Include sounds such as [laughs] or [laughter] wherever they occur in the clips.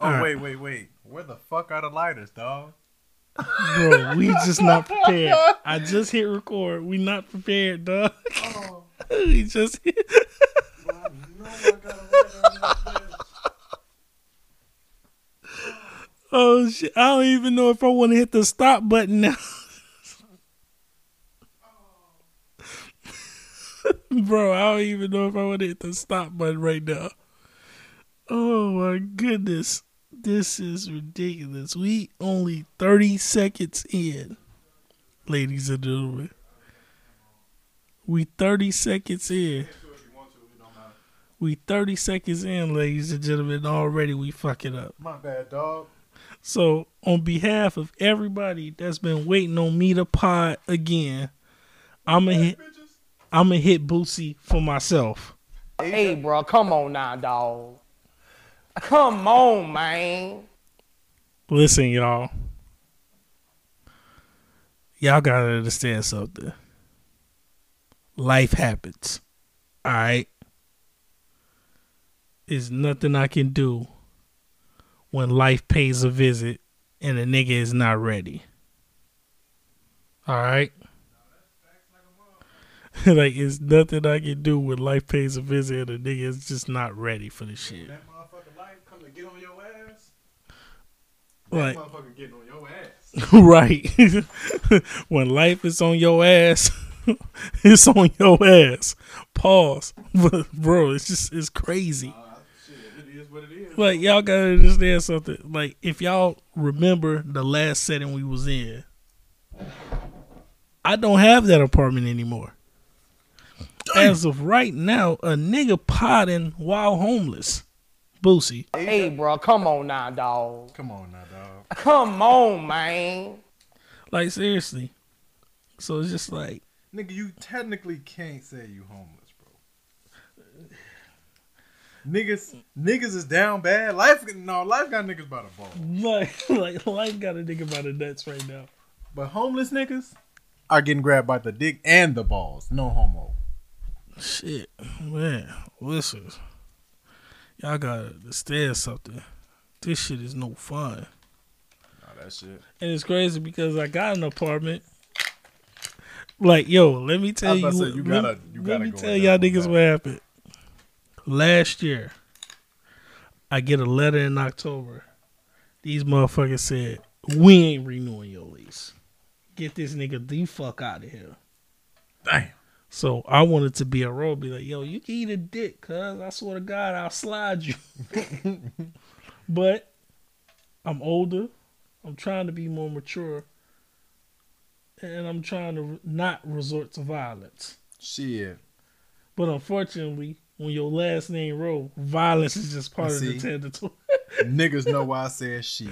Oh right. wait, wait, wait. Where the fuck are the lighters, dog? Bro, we just not [laughs] prepared. I just hit record. We not prepared, dog. Oh, [laughs] we just hit. I know I got a lighter on this bitch. Oh shit! I don't even know if I want to hit the stop button now. [laughs] Bro, I don't even know if I want to hit the stop button right now. Oh my goodness. This is ridiculous. We only 30 seconds in, ladies and gentlemen. We 30 seconds in. We 30 seconds in, ladies and gentlemen. Already we fuck it up. My bad, dog. So, on behalf of everybody that's been waiting on me to pod again, I'm gonna hit. I'm gonna hit Boosie for myself. Hey, bro, come on now, dog. Come on, man. Listen, y'all. Y'all gotta understand something. Life happens. All right. There's nothing I can do when life pays a visit and a nigga is not ready. All right. [laughs] like it's nothing I can do when life pays a visit and a nigga is just not ready for the shit. That motherfucker life come to get on your ass. Like That motherfucker getting on your ass. [laughs] right. [laughs] when life is on your ass, [laughs] it's on your ass. Pause. But bro, it's just it's crazy. Uh, shit, it is what it is. Like y'all gotta understand something. Like if y'all remember the last setting we was in, I don't have that apartment anymore. As of right now, a nigga potting while homeless. Boosie. Hey, bro, come on now, dog. Come on now, dog. Come on, man. Like seriously. So it's just like Nigga, you technically can't say you homeless, bro. Niggas, niggas is down bad. Life, no, life got niggas by the ball. like [laughs] like life got a nigga by the nuts right now. But homeless niggas are getting grabbed by the dick and the balls. No homo. Shit, man, listen, y'all gotta understand something. This shit is no fun, Nah, that shit. and it's crazy because I got an apartment. Like, yo, let me tell you, say, you let, gotta- you let me tell y'all niggas what happened. Last year, I get a letter in October. These motherfuckers said we ain't renewing your lease. Get this nigga the fuck out of here. Damn. So I wanted to be a Rowe, be like, yo, you can eat a dick, cuz I swear to God, I'll slide you. [laughs] but I'm older. I'm trying to be more mature. And I'm trying to not resort to violence. Shit. But unfortunately, when your last name Rowe, violence is just part of See? the territory. Niggas know why I said shit.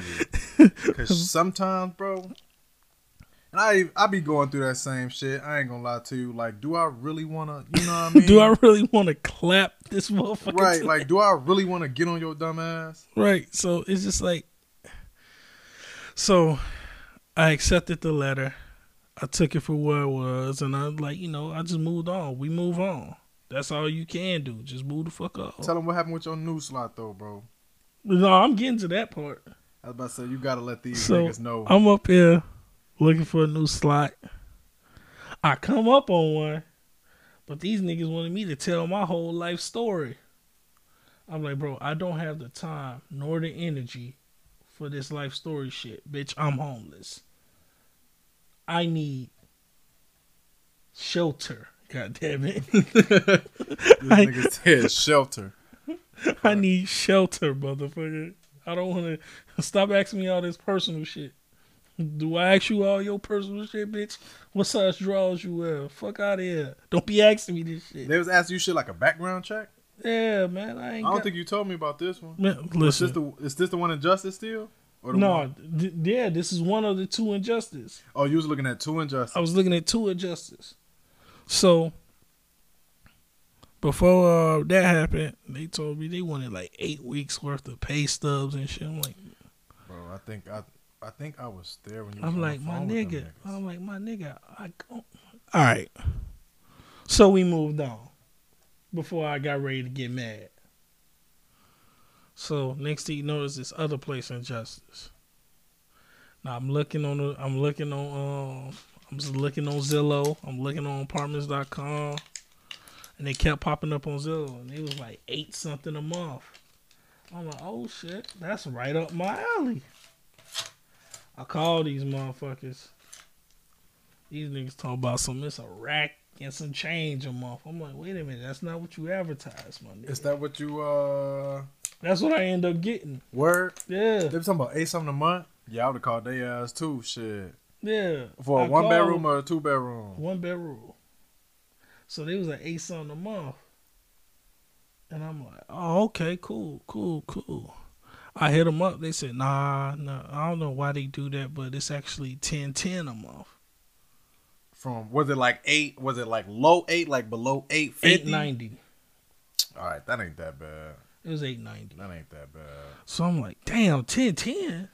[laughs] Cause sometimes, bro, and I I be going through that same shit. I ain't gonna lie to you. Like, do I really wanna? You know what I [laughs] mean? Do I really want to clap this motherfucker? Right. to- Like, do I really want to get on your dumb ass? Right. So it's just like so I accepted the letter. I took it for what it was and I like, you know, I just moved on. We move on. That's all you can do. Just move the fuck up. Tell them what happened with your new slot though, bro. No, I'm getting to that part. I was about to say you gotta let these So niggas know. I'm up here looking for a new slot. I come up on one, but these niggas wanted me to tell my whole life story. I'm like, bro, I don't have the time nor the energy for this life story shit. Bitch, I'm homeless. I need shelter. [laughs] God damn it. this I- nigga said shelter. [laughs] I need shelter, motherfucker. I don't want to stop asking me all this personal shit. Do I ask you all your personal shit, bitch? What size drawers you wear? Fuck out of here. Don't be asking me this shit. They was asking you shit like a background check. Yeah, man. I I don't got... think you told me about this one. Man, Is listen. this the is this the one in Justice still? Or the no, th- yeah, this is one of the two injustice. Oh, you was looking at two injustice. I was looking at two injustice. So before uh, that happened, they told me they wanted like eight weeks worth of pay stubs and shit. I'm like, Bro, I think I I think I was there when you. I'm like, my phone with them nigga. I'm like, my nigga. I go. All right. So we moved on before I got ready to get mad. So next thing you know is this other place in Justice. Now I'm looking on the I'm looking on um I'm just looking on Zillow. I'm looking on apartments.com. And they kept popping up on Zillow and it was like eight something a month. I'm like, oh shit, that's right up my alley. I call these motherfuckers. These niggas talk about some it's a rack and some change a month. I'm like, wait a minute, that's not what you advertise, my nigga. Is that what you uh That's what I end up getting. word? Yeah, They was talking about eight something a month. Yeah, I would have called their ass too. Shit, yeah. for a one bedroom or a two bedroom. one bedroom. So they was like eight something a month. And I'm like, oh, okay, cool, cool, cool. I hit them up. They said, nah, nah, I don't know why they do that, but it's actually ten ten a month. From was it like eight? Was it like low eight? Like below eight fifty? Eight ninety. All right, that ain't that bad. It was eight ninety. That ain't that bad. So I'm like, damn, ten ten.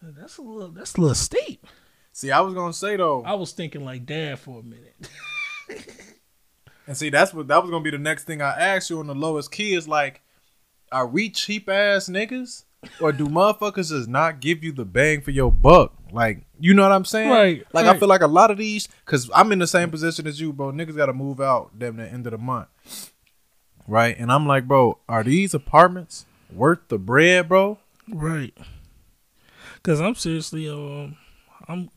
That's a little that's a little steep. See, I was gonna say though, I was thinking like dad for a minute. [laughs] and see that's what that was gonna be the next thing I asked you on the lowest key is like, are we cheap ass niggas, or do motherfuckers just not give you the bang for your buck? Like, you know what I'm saying? Right, Like, I feel like a lot of these, cause I'm in the same position as you, bro. Niggas gotta move out damn the end of the month, right? And I'm like, bro, are these apartments worth the bread, bro? Right. Cause I'm seriously um I'm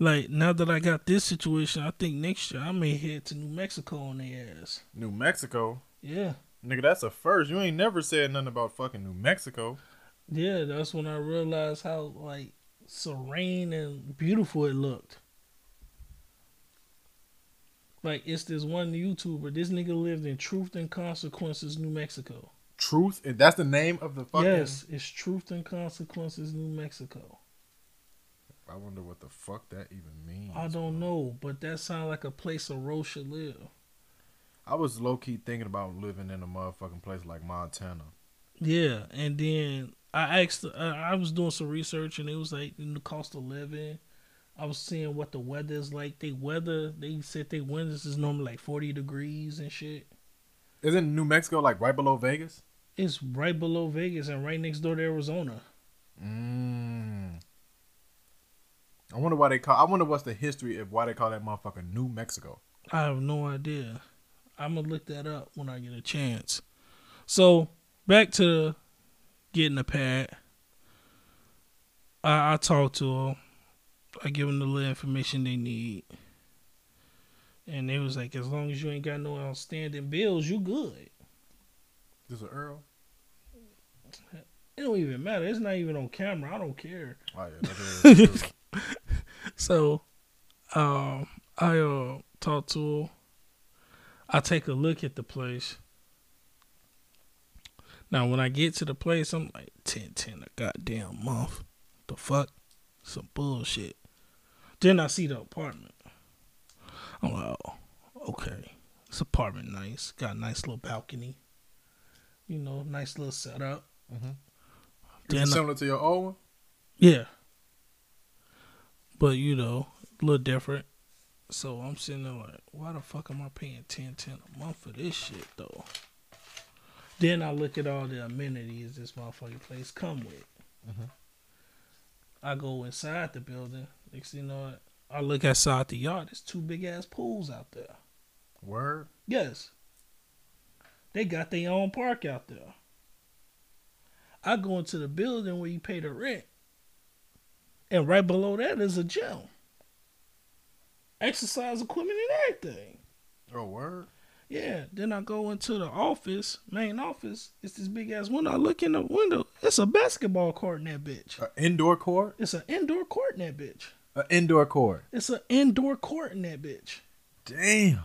like now that I got this situation, I think next year I may head to New Mexico on their ass. New Mexico, Yeah. Nigga, that's a first. You ain't never said nothing about fucking New Mexico. Yeah, that's when I realized how like serene and beautiful it looked. Like it's this one YouTuber. This nigga lived in Truth and Consequences, New Mexico. Truth, and that's the name of the fucking. Yes, it's Truth and Consequences, New Mexico. I wonder what the fuck that even means. I don't know, but that sounds like a place a Rose should live. I was low key thinking about living in a motherfucking place like Montana. Yeah, and then I asked. Uh, I was doing some research, and it was like in the cost of living. I was seeing what the weather is like. They weather. They said they winters is normally like forty degrees and shit. Isn't New Mexico like right below Vegas? It's right below Vegas and right next door to Arizona. Mm. I wonder why they call. I wonder what's the history of why they call that motherfucker New Mexico. I have no idea. I'm gonna look that up when I get a chance. So back to getting a pad. I, I talk to them. I give them the little information they need, and they was like, as long as you ain't got no outstanding bills, you good. This is Earl. It don't even matter. It's not even on camera. I don't care. Oh yeah, that's [laughs] it. True. So, um, I uh talk to her. I take a look at the place. Now, when I get to the place, I'm like 10 10 a goddamn month. The fuck? Some bullshit. Then I see the apartment. I'm like, oh, okay. This apartment nice. Got a nice little balcony. You know, nice little setup. Mhm. Then Is it I- similar to your old one? yeah. But you know, a little different. So I'm sitting there like, why the fuck am I paying 10 10 a month for this shit though? Then I look at all the amenities this motherfucking place come with. Mhm. I go inside the building. Next thing you know, I look outside the yard. There's two big ass pools out there. Word. Yes. They got their own park out there. I go into the building where you pay the rent. And right below that is a gym. Exercise equipment and everything. Oh word. Yeah. Then I go into the office, main office. It's this big ass window. I look in the window. It's a basketball court in that bitch. An indoor court. It's an indoor court in that bitch. An indoor court. It's an indoor court in that bitch. Damn.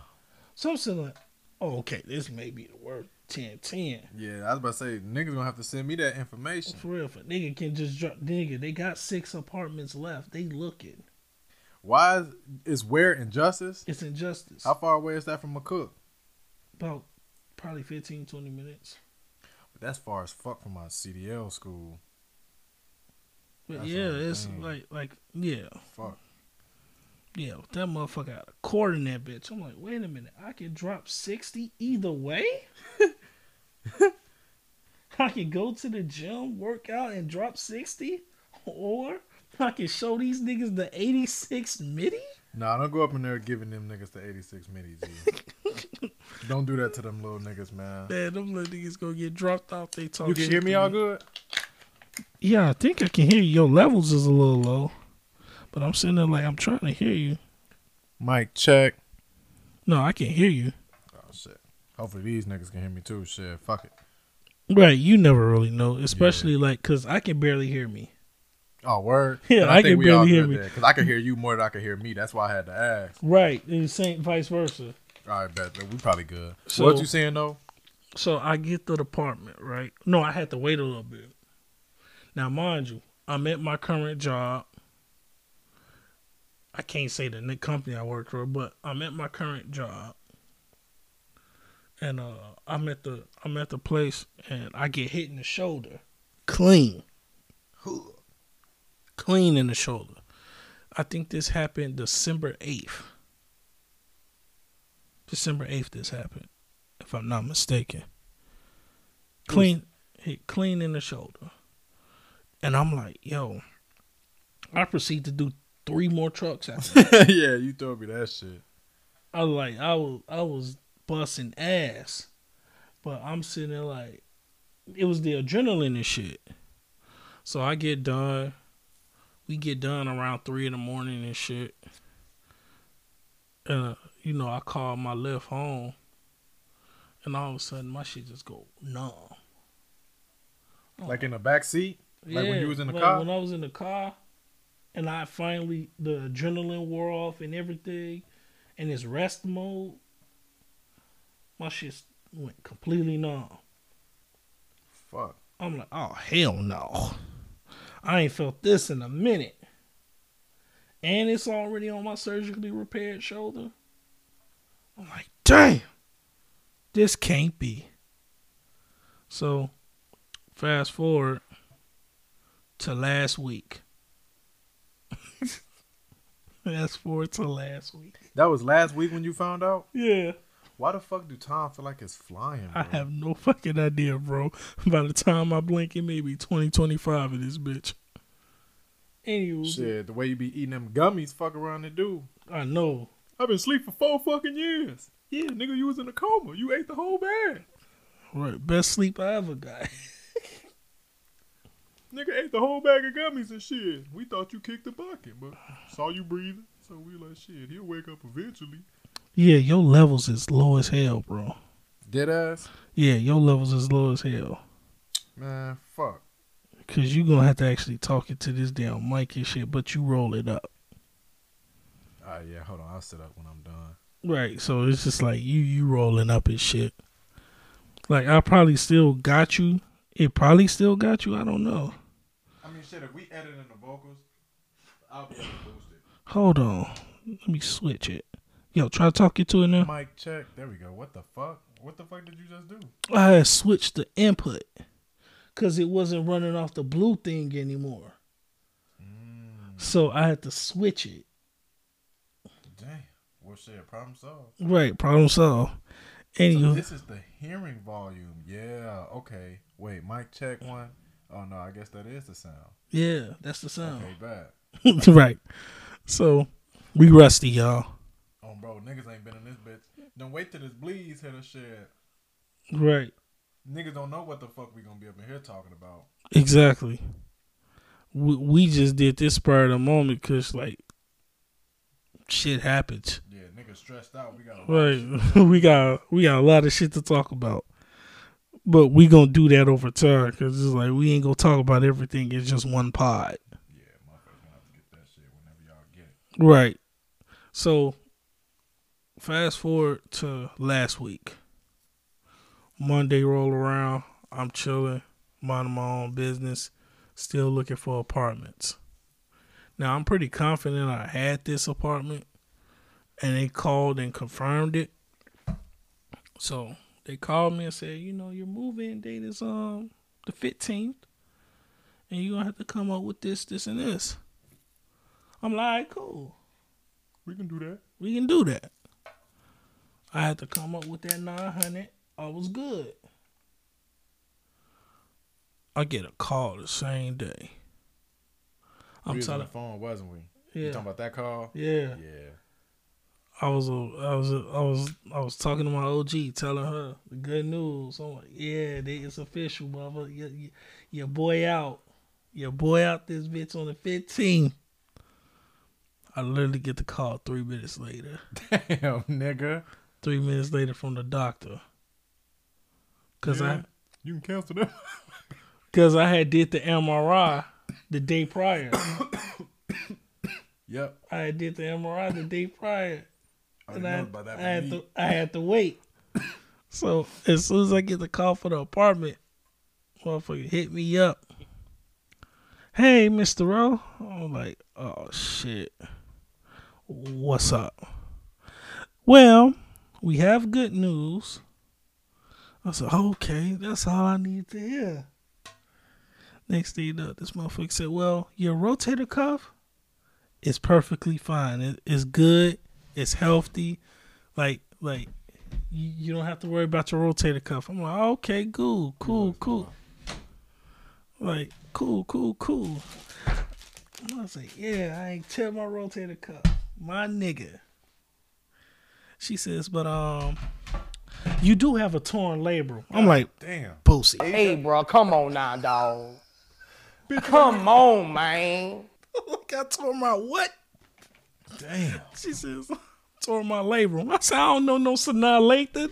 So I'm saying like, oh, okay, this may be the word 10 10. Yeah, I was about to say niggas gonna have to send me that information. For real, for nigga can just drop. Nigga, they got six apartments left. They looking. Why is, is where injustice? It's injustice. How far away is that from McCook? About probably 15, 20 minutes. That's far as fuck from my CDL school. But That's yeah, it's thing. like like yeah, Fuck. yeah. That motherfucker got a quarter in that bitch. I'm like, wait a minute, I can drop sixty either way. [laughs] I can go to the gym, work out, and drop 60. Or I can show these niggas the 86 MIDI. Nah, don't go up in there giving them niggas the 86 midi, [laughs] don't do that to them little niggas, man. Man, them little niggas gonna get dropped off. They talk You can hear me all good? Yeah, I think I can hear you. Your levels is a little low. But I'm sitting there like I'm trying to hear you. Mic check. No, I can hear you. Oh, shit. Hopefully these niggas can hear me too. Shit, fuck it. Right, you never really know, especially like because I can barely hear me. Oh, word? Yeah, Then I can barely hear me. Because I can hear you more than I can hear me. That's why I had to ask. Right, and same vice versa. All right, bet. We probably good. So- what you saying, though? So I get to the apartment, right? No, I had to wait a little bit. Now, mind you, I'm at my current job. I can't say the company I work for, but I'm at my current job, and uh, I'm at the I'm at the place, and I get hit in the shoulder, clean, clean in the shoulder. I think this happened December eighth. December eighth, this happened, if I'm not mistaken. Clean, hit clean in the shoulder, and I'm like, yo. I proceed to do three more trucks after. that. [laughs] yeah, you told me that shit. I was like, I was, I was busting ass, but I'm sitting there like, it was the adrenaline and shit. So I get done. We get done around three in the morning and shit. And uh, you know, I call my Lyft home, and all of a sudden my shit just go numb. Like in the back seat? Like when you was in the car? When I was in the car, and I finally the adrenaline wore off and everything, and it's rest mode. My shit went completely numb. Fuck. I'm like, oh hell no, I ain't felt this in a minute. And it's already on my surgically repaired shoulder. I'm like, damn, this can't be. So, fast forward to last week. [laughs] fast forward to last week. That was last week when you found out? Yeah. Why the fuck do time feel like it's flying? Bro? I have no fucking idea, bro. By the time I blink, it may be 2025 in this bitch. Anywho, Shit, the way you be eating them gummies, fuck around and do. I know. I've been asleep for four fucking years. Yeah, nigga, you was in a coma. You ate the whole bag. Right, best sleep I ever got. [laughs] Nigga ate the whole bag of gummies and shit. We thought you kicked the bucket, but saw you breathing. So we like, shit, he'll wake up eventually. Yeah, your levels is low as hell, bro. Dead ass? Yeah, your levels is low as hell. Man, fuck. Cause you gonna have to actually talk it to this damn mic and shit, but you roll it up. Alright, yeah, hold on. I'll sit up when I'm done. Right, so it's just like you you rolling up and shit. Like I probably still got you. It probably still got you. I don't know. I mean, shit, if we edit in the vocals, I'll be able to boost it. Hold on. Let me switch it. Yo, try to talk you to it now. Mic check. There we go. What the fuck? What the fuck did you just do? I had switched the input because it wasn't running off the blue thing anymore. Mm. So I had to switch it. Damn. Well, shit, problem solved. Right, problem solved. So this is the hearing volume. Yeah. Okay. Wait. Mic check one. Oh no, I guess that is the sound. yeah, that's the sound. Okay, bad. [laughs] right. So we rusty, y'all. Oh, bro, niggas ain't been in this bitch. Don't wait till this bleeds hit a shit. Right. Niggas don't know what the fuck we gonna be up in here talking about. Exactly. We, we just did this spur of the moment because like shit happens. Yeah, niggas stressed out. We got Right. [laughs] we got we got a lot of shit to talk about. But we gonna do that over time because it's like we ain't gonna talk about everything. It's just one pod. Yeah, motherfuckers gonna have to get that shit whenever y'all get it. Right. So fast forward to last week. Monday roll around. I'm chilling, minding my own business, still looking for apartments. Now I'm pretty confident I had this apartment and they called and confirmed it. So they called me and said, you know, your move-in date is um the 15th, and you're gonna have to come up with this, this, and this. I'm like, cool. We can do that. We can do that. I had to come up with that 900. I was good. I get a call the same day. I'm we was on the phone, wasn't we? yeah, You talking about that call? yeah. Yeah. I was, uh, I was, uh, I was, I was talking to my OG, telling her the good news. I'm like, yeah, they, it's official, mother. Your, your, your boy out, your boy out this bitch on the 15th. I literally get the call three minutes later. [laughs] Damn, nigga. Three minutes later from the doctor. Cause Yeah. I, You can cancel that. [laughs] cause I had did the MRI the day prior. yep. I had did the MRI the day prior. I and I. I had to I had to wait. [coughs] So as soon as I get the call for the apartment, motherfucker hit me up. Hey, Mr. Rowe. I'm like, oh shit. What's up? Well, we have good news. I said, okay, that's all I need to hear. Next thing you know, this motherfucker said, well, your rotator cuff is perfectly fine. It, it's good. It's healthy. Like, like you, you don't have to worry about your rotator cuff. I'm like, okay, cool, cool, cool. Like, cool, cool, cool. I was yeah, I ain't tear my rotator cuff. My nigga. She says, but um, you do have a torn labrum. I'm like, Damn. pussy. Hey, bro, come on now, dog. Come on, man. Look, I tore my what? Damn. She says, tore my labrum. I said, I don't know no Sanaa Lathan.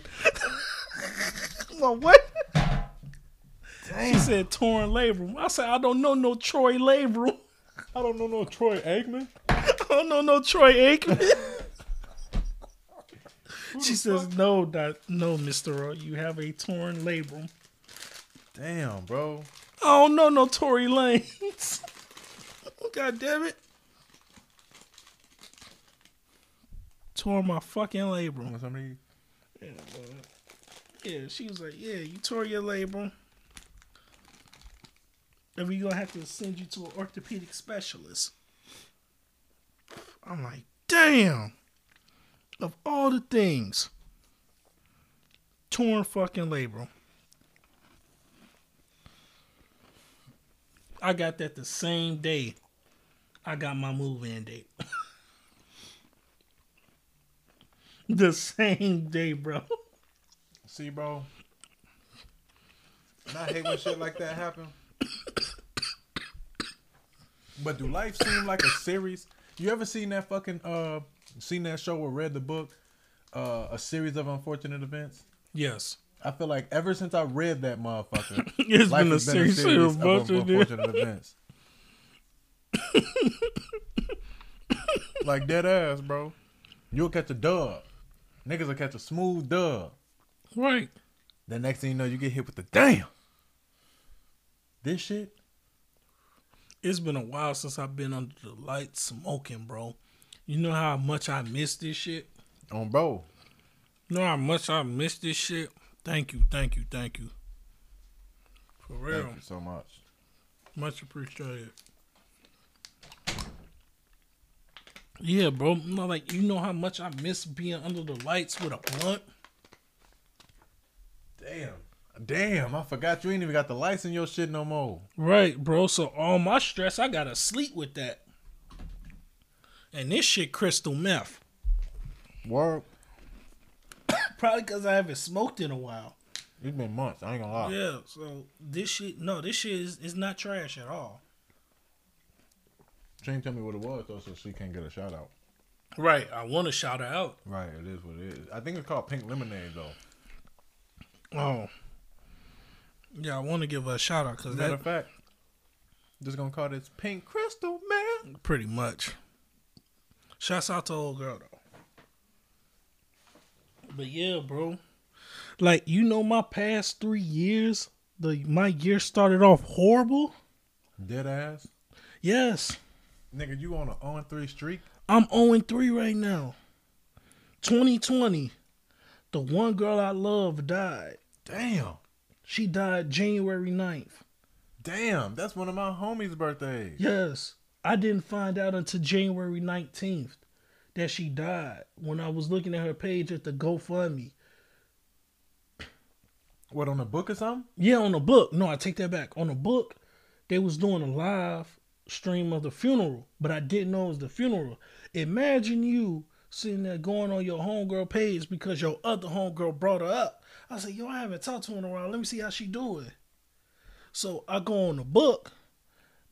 well, what? She said, torn labrum. I said, I don't know no Troy labrum. I don't know no Troy Aikman. I don't know no Troy Aikman. [laughs] she says, no, that, no, Mr. Roy, you have a torn labrum. Damn, bro. Oh, I don't know no Tory Lanez. [laughs] God damn it. Tore my fucking labrum. Somebody? Yeah, boy. Yeah, she was like, yeah, you tore your labrum. And we gonna have to send you to an orthopedic specialist. I'm like, damn. Of all the things, torn fucking labrum. I got that the same day I got my move in date. [laughs] the same day, bro. See, bro. And I hate when shit like that happen. But do life seem like a series? You ever seen that fucking uh seen that show or read the book? Uh a series of unfortunate events? Yes. I feel like ever since I read that motherfucker, [laughs] It's life been a has series, of unfortunate unfortunate events. like dead ass, bro. You'll catch a dub. Niggas will catch a smooth dub. Right. The next thing you know, you get hit with the damn. This shit. It's been a while since I've been under the lights smoking, bro. You know how much I miss this shit? On bro. You know how much I miss this shit? Thank you, thank you, thank you. For real. Thank you so much. Much appreciated. Yeah, bro. No, like you know how much I miss being under the lights with a blunt. Damn. Damn, I forgot you ain't even got the lights in your shit no more. Right, bro. So all my stress, I gotta sleep with that. And this shit crystal meth. Work. [coughs] Probably because I haven't smoked in a while. It's been months. I ain't gonna lie. Yeah, so this shit, no, this shit is, is not trash at all. She ain't tell me what it was though, so she can't get a shout out. Right, I want to shout her out. Right, it is what it is. I think it's called pink lemonade though. Oh, yeah, I want to give a shout out because Matter of fact, just gonna call this pink crystal man. pretty much. Shouts out to old girl though. But yeah, bro, like you know, my past three years, the my year started off horrible. Dead ass. Yes, Nigga, you on a 0 3 streak? I'm 0 3 right now. 2020, the one girl I love died. Damn. She died January 9th. Damn, that's one of my homies' birthdays. Yes, I didn't find out until January 19th that she died when I was looking at her page at the GoFundMe. What on a book or something? Yeah, on a book. No, I take that back. On a book, they was doing a live stream of the funeral, but I didn't know it was the funeral. Imagine you sitting there going on your homegirl page because your other homegirl brought her up. I said, yo, I haven't talked to her in a while. Let me see how she doing. So I go on the book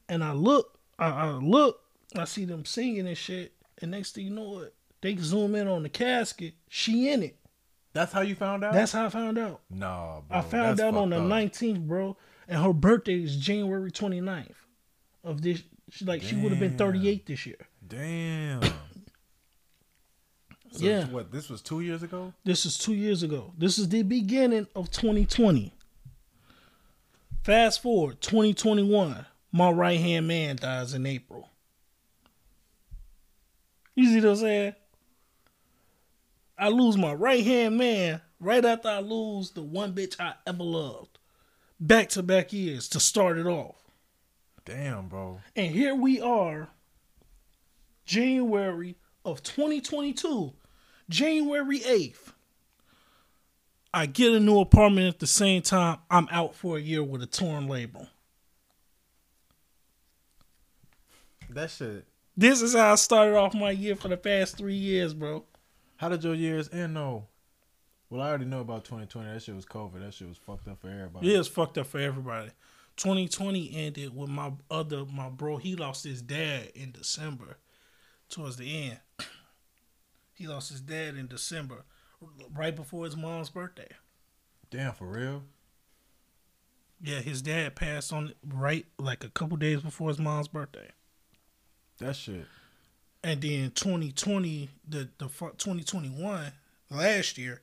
and I look, I, I look, I see them singing and shit. And next thing you know it, they zoom in on the casket. She in it. That's how you found out. That's how I found out. no, bro. I found out on the up. 19th, bro. And her birthday is January 29th of this. She, like, she would have been 38 this year. Damn. So Yeah. What? This was two years ago. This is two years ago. This is the beginning of 2020. Fast forward, 2021. My right hand man dies in April. You see what I'm saying? I lose my right hand man right after I lose the one bitch I ever loved. Back to back years to start it off. Damn, bro. And here we are, January of 2022, January 8th. I get a new apartment at the same time. I'm out for a year with a torn label. That shit. This is how I started off my year for the past three years, bro. How did your years end? though? Well, I already know about 2020. That shit was COVID. That shit was fucked up for everybody. Yeah, it's fucked up for everybody. 2020 ended with my other my bro. He lost his dad in December, towards the end. He lost his dad in December, right before his mom's birthday. Damn, for real. Yeah, his dad passed on right like a couple days before his mom's birthday. That shit. And then 2020, the the 2021 last year,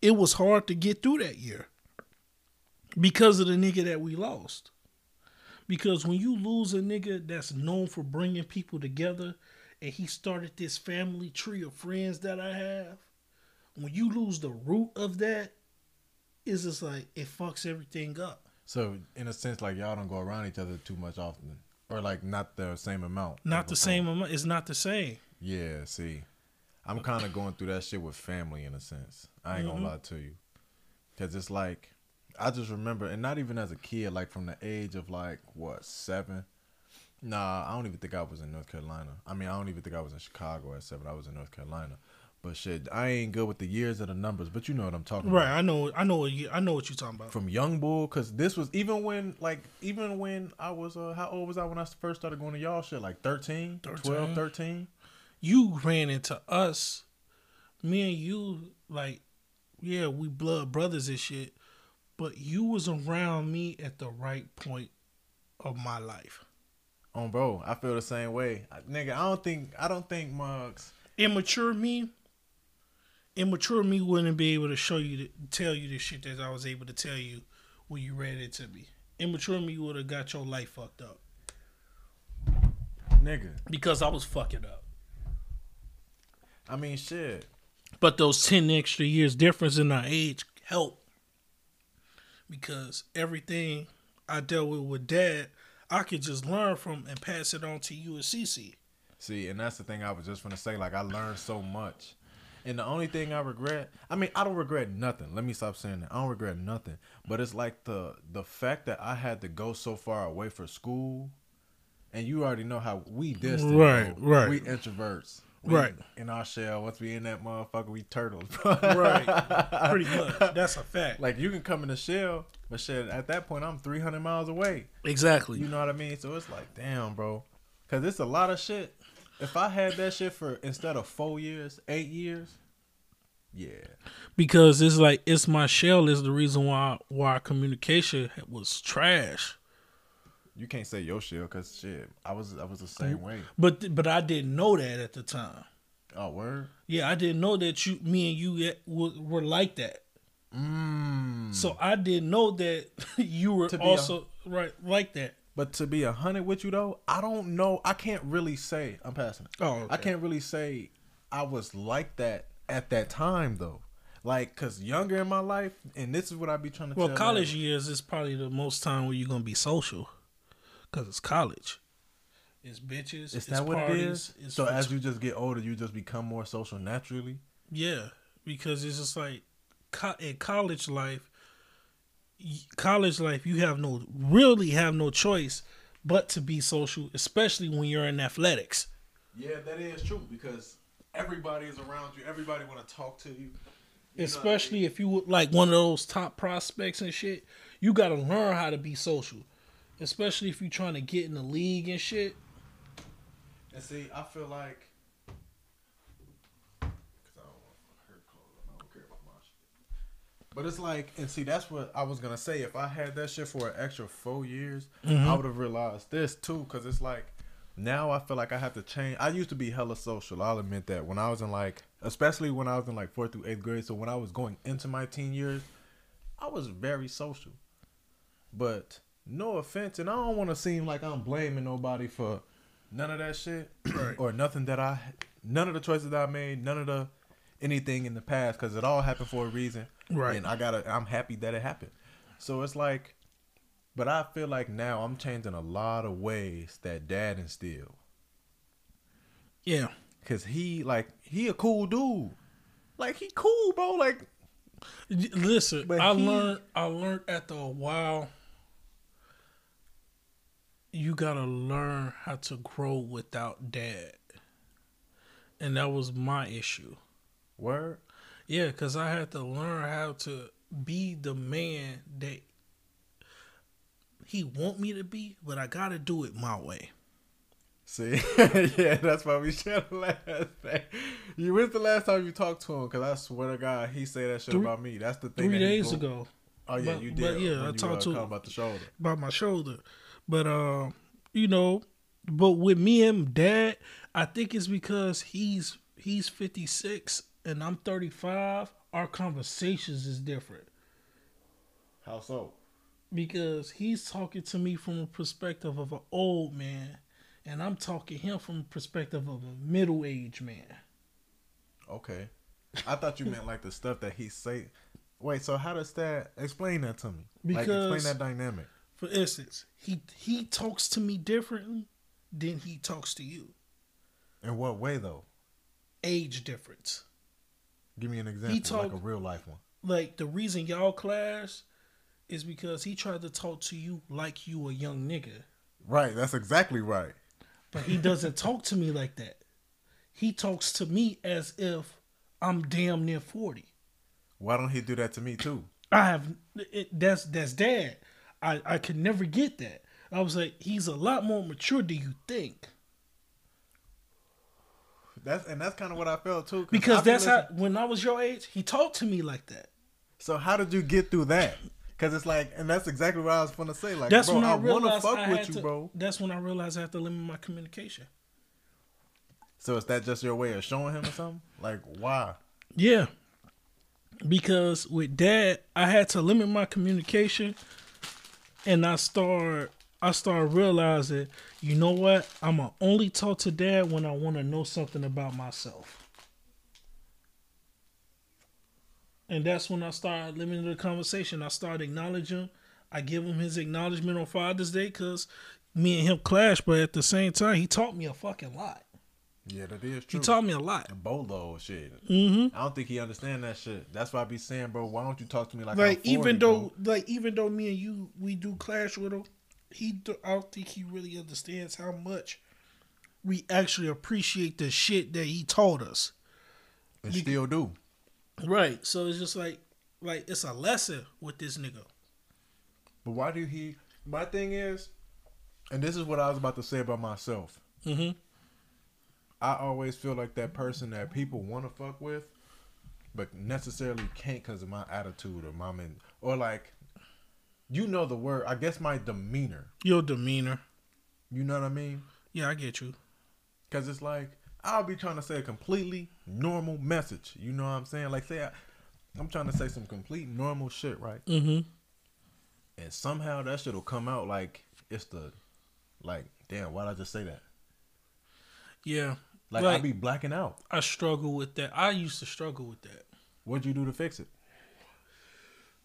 it was hard to get through that year because of the nigga that we lost. Because when you lose a nigga that's known for bringing people together, and he started this family tree of friends that I have, when you lose the root of that, it's just like it fucks everything up. So, in a sense, like y'all don't go around each other too much often, or like not the same amount. Not the same amount. It's not the same. Yeah. See, I'm kind of going through that shit with family in a sense. I ain't Mhm. gonna lie to you, cause it's like I just remember, and not even as a kid, like from the age of like what seven. Nah, I don't even think I was in North Carolina. I mean, I don't even think I was in Chicago at seven. I was in North Carolina. But shit, I ain't good with the years or the numbers. But you know what I'm talking Right. about. I know. I know. What you, I know what you're talking about. from young bull because this was even when like even when i was uh how old was i when i first started going to y'all shit like 13, 12 13. 13 you ran into us, me and you, like, yeah, we blood brothers and shit, but you was around me at the right point of my life. On bro i feel the same way. I, nigga i don't think i don't think mugs. Immature me, immature me wouldn't be able to show you, the, tell you the shit that I was able to tell you when you read it to me. Immature me would have got your life fucked up. Nigga. Because I was fucking up. i mean shit. But those 10 extra years difference in our age help. Because everything I dealt with with dad, I could just learn from and pass it on to you and Cece. see and that's the thing i was just gonna say like i learned so much. And the only thing i regret i mean i don't regret nothing. Let me stop saying that. I don't regret nothing. But it's like the the fact that i had to go so far away for school and you already know how we distant Right, right. we introverts We Right. in our shell once we in that motherfucker we turtles bro. Right. [laughs] Pretty much. That's a fact. like you can come in the shell but shit at that point i'm 300 miles away exactly. you know what i mean so it's like damn bro because it's a lot of shit if i had that shit for instead of four years eight years yeah Because it's like it's my shell is the reason why why communication was trash. You can't say your shell because shit i was i was the same way But but I didn't know that at the time. oh word Yeah, I didn't know that you me and you yet were, were like that. mm. So I didn't know that [laughs] you were To be also right like that. But to be a hundred with you though, I don't know. I can't really say I'm passing it. Oh, I can't really say I was like that at that time though. Like, cause younger in my life, and this is what I be trying to. Well, college years is probably the most time where you're gonna be social, cause it's college. It's bitches. Is that what it is? It's so as you just get older, you just become more social naturally. yeah, because it's just like co- in college life, college life, you have no really have no choice but to be social, especially when you're in athletics. Yeah, that is true because everybody is around you. Everybody want to talk to you. You know, especially if you like one of those top prospects and shit. You got to learn how to be social, especially if you're trying to get in the league and shit. And see, I feel like. Cause I don't want her clothes. I don't care about my shit. But it's like, and see, that's what I was gonna say. If I had that shit for an extra four years, mm-hmm. I would have realized this too. Cause it's like, now I feel like I have to change. I used to be hella social. I'll admit that. When I was in like, especially when I was in like fourth through eighth grade. So when I was going into my teen years, I was very social. But no offense, and I don't want to seem like I'm blaming nobody for none of that shit [clears throat] or nothing that I, none of the choices that I made, none of the anything in the past, because it all happened for a reason. Right. And I gotta, I'm happy that it happened. So it's like, but I feel like now I'm changing a lot of ways that dad instilled. Yeah. Cause he like he a cool dude. Like he cool, bro. Like Listen, But I he- learned. I learned after a while. You gotta learn how to grow without dad, and that was my issue. word. Yeah, because I had to learn how to be the man that he want me to be, but I gotta do it my way. See, [laughs] yeah, that's why we shared the last thing. You when's the last time you talked to him? Cause I swear to God, he said that shit Three- about me. That's the thing. Three days ago, Oh yeah, But- you but did. yeah, I you, talked uh, to- talking about the shoulder. about my shoulder. But uh, you know, but with me and dad, I think it's because he's he's 56 and I'm 35. Our conversations is different How so? because he's talking to me from a perspective of an old man, and I'm talking him from a perspective of a middle aged man. Okay, I thought you meant like the stuff that he say. Wait, so how does that explain that to me? like explain that dynamic. For instance, he he talks to me differently than he talks to you. In what way though? Age difference. Give me an example, like talk- a real life one. like the reason y'all clash is because he tried to talk to you like you a young nigga, Right, that's exactly right. but he doesn't [laughs] talk to me like that. He talks to me as if I'm damn near forty. Why don't he do that to me too? I have it, that's that's dad. I I could never get that. I was like, he's a lot more mature than you think, That's and that's kind of what I felt too. because that's how when I was your age, he talked to me like that. So how did you get through that? Because it's like, and that's exactly what I was gonna say. Like, That's bro, when I, I, want to fuck with you, to, bro. That's when I realized I have to limit my communication. So is that just your way of showing him or something? Like, why? Yeah. Because with dad, I had to limit my communication and I start I start realizing, you know what? I'ma only talk to dad when I want to know something about myself. And that's when I started limiting the conversation. I started acknowledging. I give him his acknowledgement on Father's Day because me and him clash, but at the same time, he taught me a fucking lot. Yeah, that is true. He taught me a lot. bolo shit. Mm-hmm. I don't think he understand that shit. That's why I be saying, bro, why don't you talk to me like like I'm 40, even though bro? like even though me and you we do clash with him he do, i don't think he really understands how much we actually appreciate the shit that he taught us and still do. right so it's just like like it's a lesson with this nigga But why do he? My thing is, and this is what I was about to say about myself. mm-hmm I always feel like that person that people want to fuck with, but necessarily can't because of my attitude or my men or like, you know the word. I guess my demeanor. your demeanor You know what I mean? yeah i get you Because it's like I'll be trying to say a completely normal message. You know what I'm saying? Like say I, I'm trying to say some complete normal shit, right? mm-hmm And somehow that shit will come out like it's the, like damn, why'd I just say that? yeah Like, Like- I be blacking out. i struggle with that i used to struggle with that What'd you do to fix it?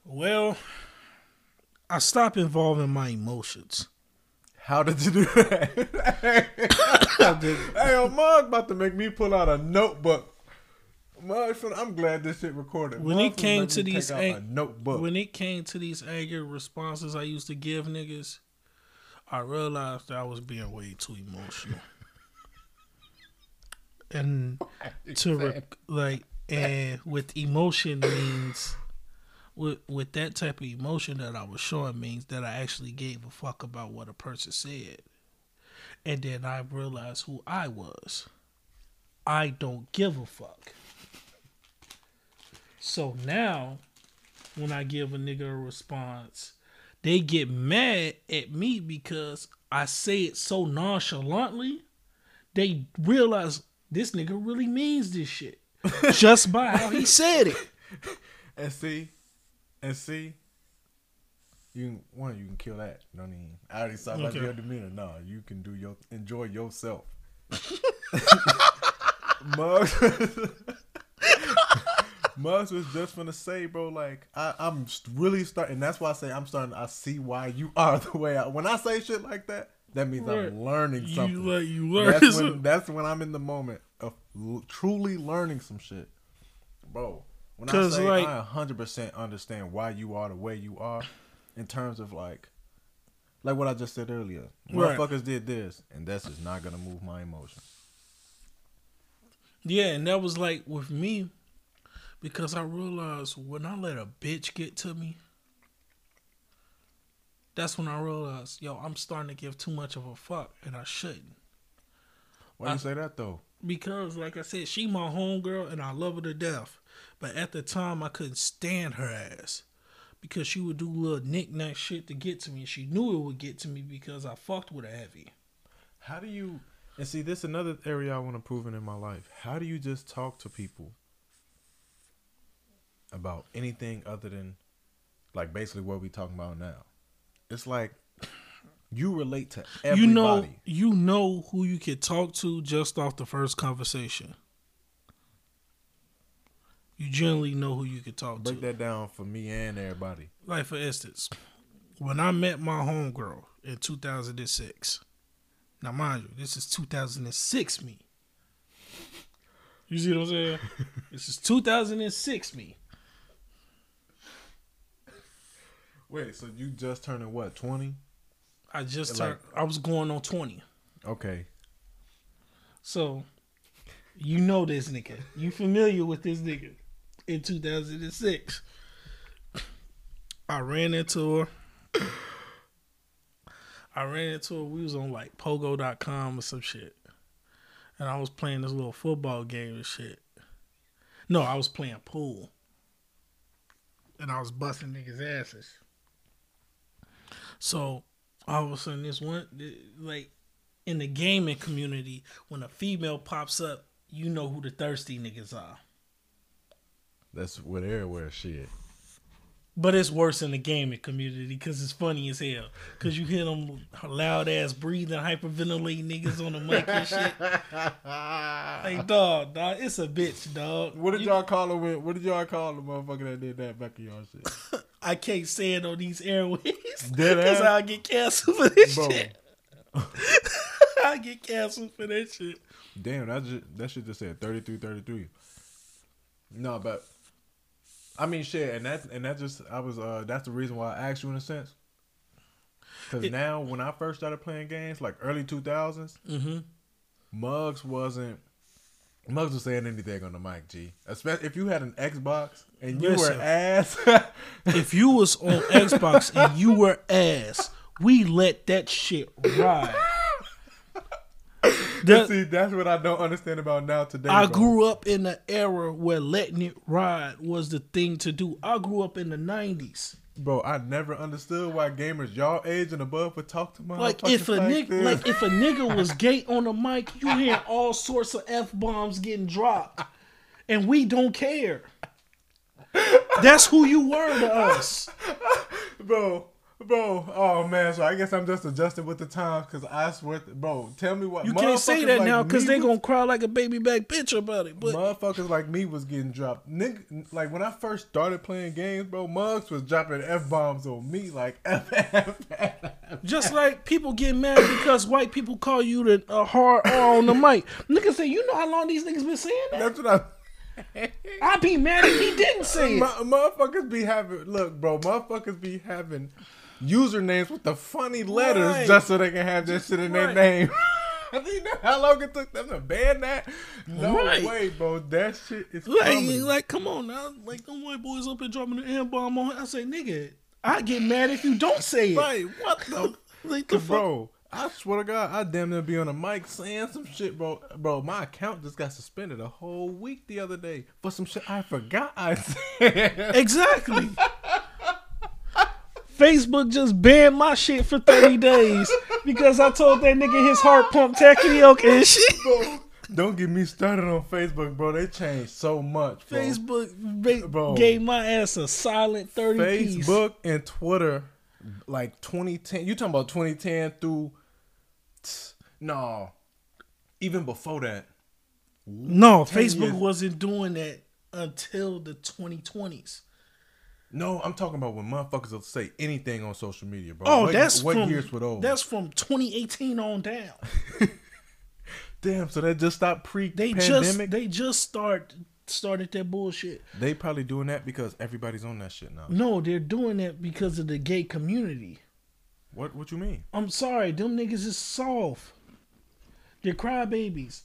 well i stopped involving my emotions How did you do that? [coughs] hey, yo, Mug about to make me pull out a notebook. Motherfucker, I'm glad this shit recorded. When it came to these ang- notebook. when it came to these angry responses I used to give niggas, I realized that I was being way too emotional. And to re- like, and with emotion means, with with that type of emotion that I was showing means that I actually gave a fuck about what a person said, and then I realized who I was. I don't give a fuck. So now, when I give a nigga a response, they get mad at me because I say it so nonchalantly. They realize this nigga really means this shit [laughs] just by how he [laughs] said it. and see, and see, you can, one you can kill that. Don't even. I already saw about Okay. your demeanor. No, you can do your enjoy yourself. [laughs] Mugs, Mugs was just gonna say, bro. Like I, I'm really starting. That's why I say I'm starting. I see why you are the way. I, when I say shit like that, that means Right. I'm learning something. You like you learn. That's when that's when I'm in the moment of l- truly learning some shit, bro. When I say like- I 100 percent understand why you are the way you are, in terms of like, like what I just said earlier, Right. motherfuckers did this, and that's just not gonna move my emotions. Yeah, and that was like with me because I realized when I let a bitch get to me, that's when I realized, yo, I'm starting to give too much of a fuck and I shouldn't. Why I- you say that though? Because like I said, she my homegirl and I love her to death. But at the time I couldn't stand her ass. Because she would do little knick-knack shit to get to me. She knew it would get to me because I fucked with her heavy. How do you? And see, this is another area I want to prove in my life. How do you just talk to people about anything other than, like, basically what we talking about now? It's like you relate to everybody. You know you know who you can talk to just off the first conversation. You generally know who you can talk Break to. Break that down for me and everybody. Like for instance, when I met my homegirl in 2006. Now mind you, this is 2006 me. You see what I'm saying? [laughs] this is 2006 me. Wait, so you just turning what? Twenty? I just Like- turned I was going on 20. Okay. So, you know this nigga. You familiar with this nigga in 2006. I ran into her. I ran into her. We was on like pogo.com or some shit. And I was playing this little football game and shit. No, I was playing pool. And I was busting niggas' asses. So, all of a sudden, this one, like, in the gaming community, when a female pops up, you know who the thirsty niggas are. That's what everywhere shit. But it's worse in the gaming community because it's funny as hell. Because you hear them loud ass breathing, hyperventilating niggas on the mic and shit. Like, [laughs] dog, dog, it's a bitch, dog. What did You- y'all call him? When, what did y'all call the motherfucker that did that back in y'all shit? [laughs] I can't say it on these airways [laughs] because? I'll get canceled for this Bro, shit. [laughs] I get canceled for that shit. damn, that just, that shit just said 33, 33. No, but I mean shit, and that and that just I was uh that's the reason why I asked you in a sense. Cause It- now when I first started playing games, like early two thousands, Mm-hmm. Mugs wasn't Mugs was saying anything on the mic, G. Especially if you had an Xbox and you Listen. were ass. [laughs] If you was on Xbox and you were ass, we let that shit ride. [laughs] That- See, that's what I don't understand about now today. I bro. grew up in an era where letting it ride was the thing to do. I grew up in the nineties. Bro, I never understood why gamers y'all age and above would talk to my Like if a nigga, this. like if a nigga [laughs] was gay on the mic, you hear all sorts of f bombs getting dropped, and we don't care. That's who you were to us. [laughs] bro, bro. Oh man, so I guess I'm just adjusting with the times because I swear, to, bro. Tell me what You can't say that like now because they was- gonna cry like a baby back bitch about it. But Motherfuckers like me was getting dropped. Nigga, like when I first started playing games, bro, Mugs was dropping f bombs on me like f f f. Just like people get mad because white people call you the uh, hard R on the mic. Niggas say, you know how long these niggas been saying that? That's what I. I'd be mad if he didn't say [laughs] it. Mu- motherfuckers be having look, bro. Motherfuckers be having usernames with the funny letters Right. just so they can have that shit in their name. [laughs] You know how long it took them to ban that? No Right. way, bro. That shit is Like, comedy. like, come on now. Like, them white boys up here dropping the N bomb on. I say, nigga, I get mad if you don't say it. right? What the? [laughs] Like, the fuck? bro, I swear to God, I damn near be on a mic saying some shit, bro. Bro, my account just got suspended a whole week the other day for some shit I forgot I said. Exactly. [laughs] Facebook just banned my shit for 30 [laughs] days because I told that nigga his heart pump karaoke and shit. Bro, Don't get me started on Facebook, bro. They changed so much. Bro. Facebook ba- Bro. gave my ass a silent 30 piece. Facebook and Twitter, like 2010. You talking about 2010 through? T- No, even before that. No, Facebook years. wasn't doing that until the 2020s. No, I'm talking about when motherfuckers will say anything on social media, bro. Oh, what, that's what from, years for those? That's from 2018 on down. [laughs] damn. So they just stopped They pre-pandemic. just They, they just start started that bullshit. They probably doing that because everybody's on that shit now. No, they're doing that because of the gay community. What What you mean? I'm sorry, them niggas is soft. They're crybabies.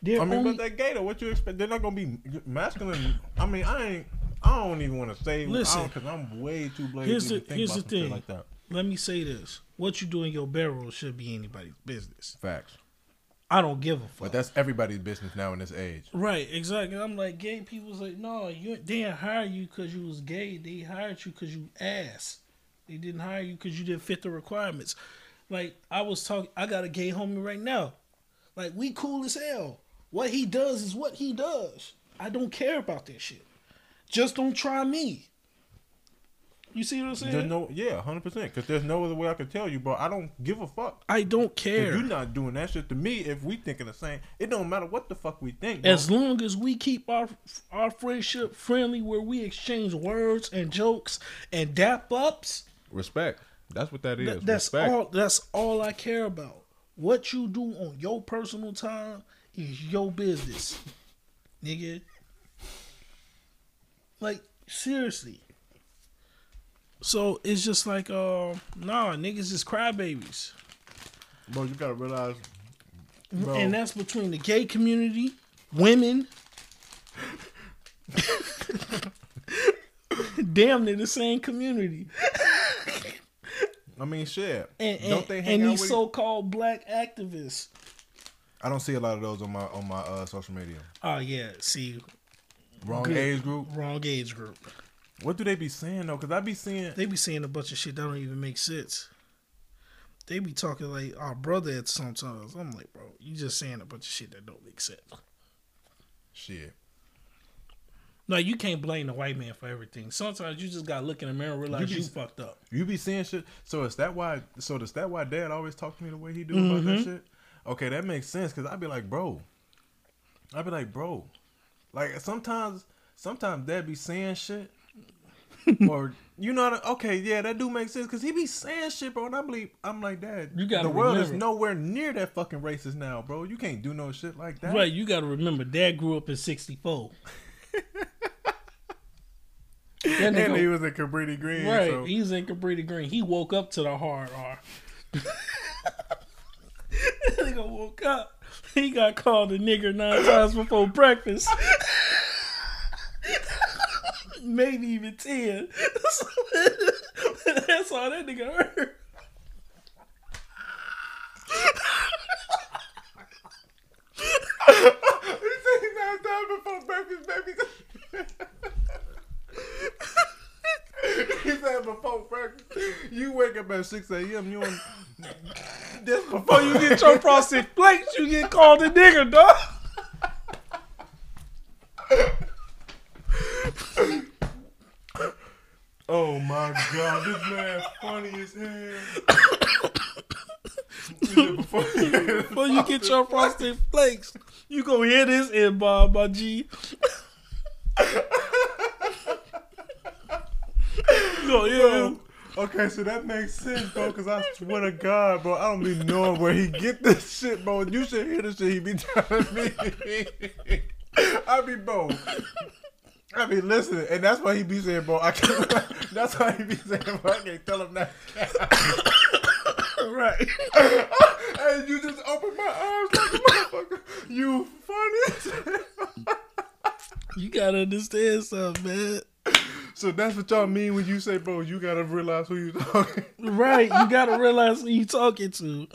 They're I mean, only, but that gay though. What you expect? They're not gonna be masculine. I mean, I ain't. I don't even want to say Listen. because I'm way too blatant Here's the- think here's the thing. like that. let me say this: what you do in your barrel should be anybody's business. Facts. I don't give a fuck. But that's everybody's business now in this age. Right, exactly. I'm like, gay people's like, no, you they didn't hire you because you was gay. They hired you because you ass. They didn't hire you because you didn't fit the requirements. Like I was talking, I got a gay homie right now. Like we cool as hell. What he does is what he does. I don't care about that shit. Just don't try me. You see what I'm saying? There's no, yeah, hundred percent. Because there's no other way I can tell you, bro. I don't give a fuck. I don't care. you're not doing that shit to me, if we thinking the same, it don't matter what the fuck we think. Bro. As long as we keep our our friendship friendly, where we exchange words and jokes and dap ups, respect. That's what that is. Th- that's respect. all. That's all I care about. What you do on your personal time is your business, nigga. Like seriously. So it's just like, uh, nah, niggas is crybabies, Bro, you gotta realize, bro. and that's between the gay community, women. [laughs] Damn, they're the same community. I mean, shit. And, don't they hang and these so-called black activists. I don't see a lot of those on my on my uh, social media. Oh yeah, see, Wrong age group. wrong age group. What do they be saying though? Because I be seeing. They be saying a bunch of shit that don't even make sense. They be talking like our brother at sometimes. I'm like, bro, you just saying a bunch of shit that don't make sense. Shit. No, you can't blame the white man for everything. Sometimes you just gotta look in the mirror and realize You you, fucked up. You be seeing shit. So is that why? So is that why Dad always talk to me the way he do about that mm-hmm. shit? Okay, that makes sense. Cause I be like, bro. I be like, bro. Like sometimes, sometimes Dad be saying shit, [laughs] or you know, okay, yeah, that do make sense. Cause he be saying shit, bro. And I believe I'm like, Dad. You gotta the world is nowhere near that fucking racist now, bro. You can't do no shit like that. Right, you gotta remember, Dad grew up in '64. [laughs] that And he was in Cabrini Green. right, So. he's in Cabrini Green. He woke up to the hard R. [laughs] that nigga woke up. He got called a nigger nine times before breakfast. Maybe even ten. [laughs] [laughs] That's all that nigga heard. He said he nine times before breakfast, baby. [laughs] he said before breakfast. You wake up at 6 a.m. You on before Before you get your frosted flakes, you get called a nigger, dog. Oh my god, this man funny as hell. He before Before you get your frosted flakes, you gonna hear this in Bob, my G. Gonna. Okay, so that makes sense, bro. Cause I swear to God, bro, I don't be knowing where he get this shit, bro. You should hear the shit he be telling me. [laughs] I be bro. I be listening, and that's why he be saying, bro. I can't. [laughs] That's why he be saying, bro. I can't tell him that. [coughs] right. [coughs] hey, you just opened my eyes like a motherfucker. You funny. You gotta understand something, man. so that's what y'all mean when you say, bro. You gotta realize who you talking, Right. You gotta realize who you talking to.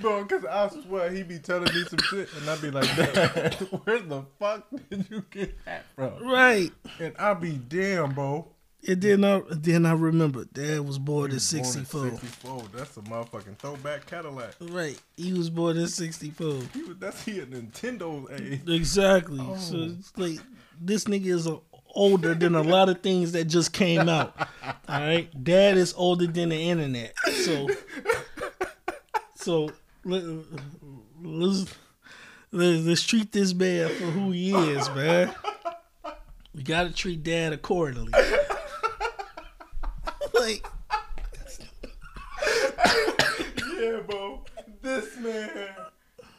Bro. Because I swear he be telling me some shit, and I be like, Dad, [laughs] where the fuck did you get that from? Right. And I be damn, bro. And then I then I remember Dad was born in sixty four. 64. That's a motherfucking throwback Cadillac. Right. He was born in sixty four. He was, that's he a Nintendo age. Exactly. Oh. So it's like this nigga is a, older than a lot of things that just came out. All right. Dad is older than the internet. So [laughs] so let, let's, let's let's treat this man for who he is, man. We gotta treat dad accordingly. like Yeah, bro. This man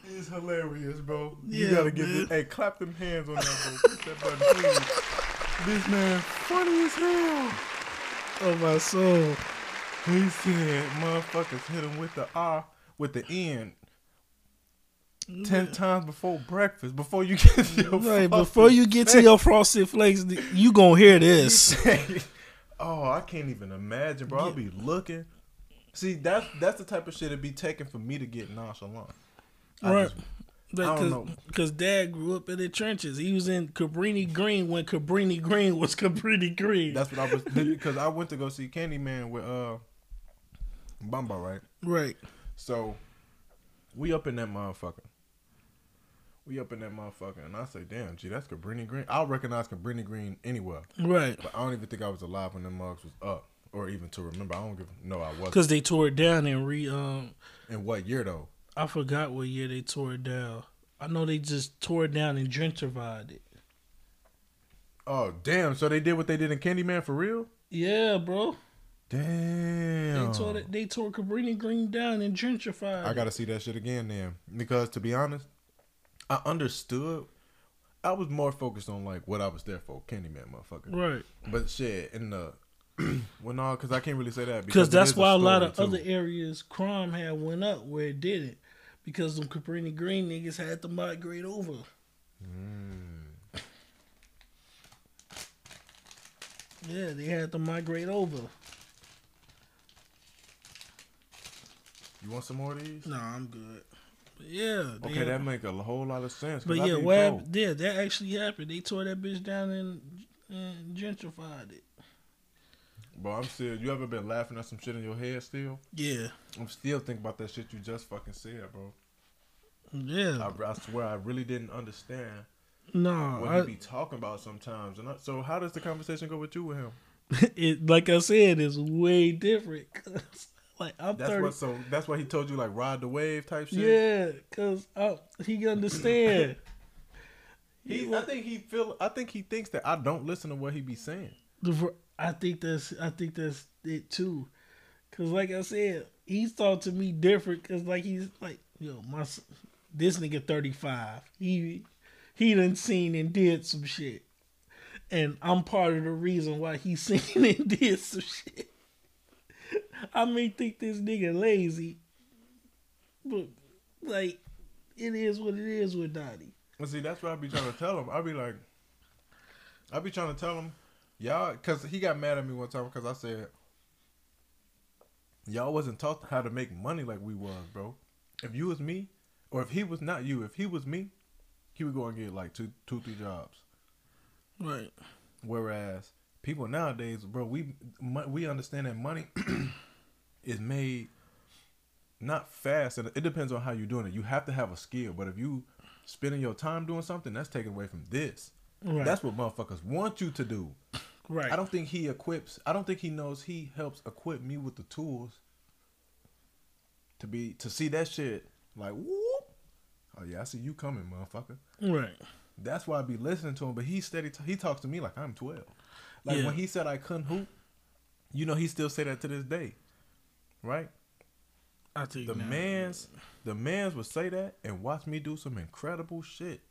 is hilarious, bro. you Yeah, gotta give man. it. Hey, clap them hands on that, bro. That button, please. This man funny as hell. oh my soul. He said, "Motherfuckers hit him with the R with the end Ten times before breakfast, before you get to your Right, before you get to your frosted flakes, you gonna hear [laughs] this. oh, I can't even imagine, bro. I'll be looking. See, that's that's the type of shit it'd be taking for me to get nonchalant. I Right. just- I don't know. Because dad grew up in the trenches. He was in Cabrini Green when Cabrini Green was Cabrini Green. That's what I was [laughs] because I went to go see Candyman with uh Bamba, right? right. So we up in that motherfucker. We up in that motherfucker, and I say, "Damn, gee, that's Cabrini Green." I'll recognize Cabrini Green anywhere, Right. but I don't even think I was alive when them mugs was up, or even to remember. I don't give no, I wasn't. Because they tore it down and re. Um, In what year though? I forgot what year they tore it down. I know they just tore it down and gentrified it. Oh, damn! So they did what they did in Candyman for real? Yeah, bro. Damn! They tore they tore Cabrini Green down and gentrified. I gotta see that shit again then. Because to be honest, I understood. I was more focused on like what I was there for, Candyman motherfucker. Right. But shit, in the [clears throat] well, no, because I can't really say that Because that's why a lot of too. other areas crime had went up where it didn't. Because them Cabrini Green niggas had to migrate over. Mm. Yeah, they had to migrate over. You want some more of these? No, I'm good. But yeah. Okay, that make a whole lot of sense. But yeah, what Yeah, that actually happened. They tore that bitch down and, and gentrified it. Bro, I'm still. You ever been laughing at some shit in your head still? Yeah. I'm still thinking about that shit you just fucking said, bro. Yeah. I, I swear I really didn't understand no, what I, he be talking about sometimes. And I, so, how does the conversation go with you with him? [laughs] it like I said, it's way different. Like I'm That's thirty. what. So that's why he told you like ride the wave type shit. Yeah, cause I, he understand. [laughs] He, I think he feel. I think he thinks that I don't listen to what he be saying. I think that's I think that's it too, cause like I said, he's talking to me different. Cause like he's like, yo, my this nigga thirty five. He he done seen and did some shit, and I'm part of the reason why he [laughs] seen and did some shit. [laughs] I may think this nigga lazy, but like it is what it is with Dottie. And see, that's what I be trying to tell him. I be like, I be trying to tell him, y'all, because he got mad at me one time because I said, y'all wasn't taught how to make money like we was, bro. If you was me, or if he was not you, if he was me, he would go and get like two, two, three jobs. Right. Whereas people nowadays, bro, we we understand that money [clears throat] is made not fast, and it depends on how you're doing it. You have to have a skill, but if you spending your time doing something, that's taken away from this. Right. That's what motherfuckers want you to do. right. I don't think he equips. I don't think he knows he helps equip me with the tools to be to see that shit like whoop. Oh yeah, I see you coming, motherfucker. right. That's why I be listening to him. But he steady. he talks to me like I'm twelve. Like Yeah. when he said I couldn't hoop, you know he still say that to this day, right? I think The now- man's the man's would say that and watch me do some incredible shit.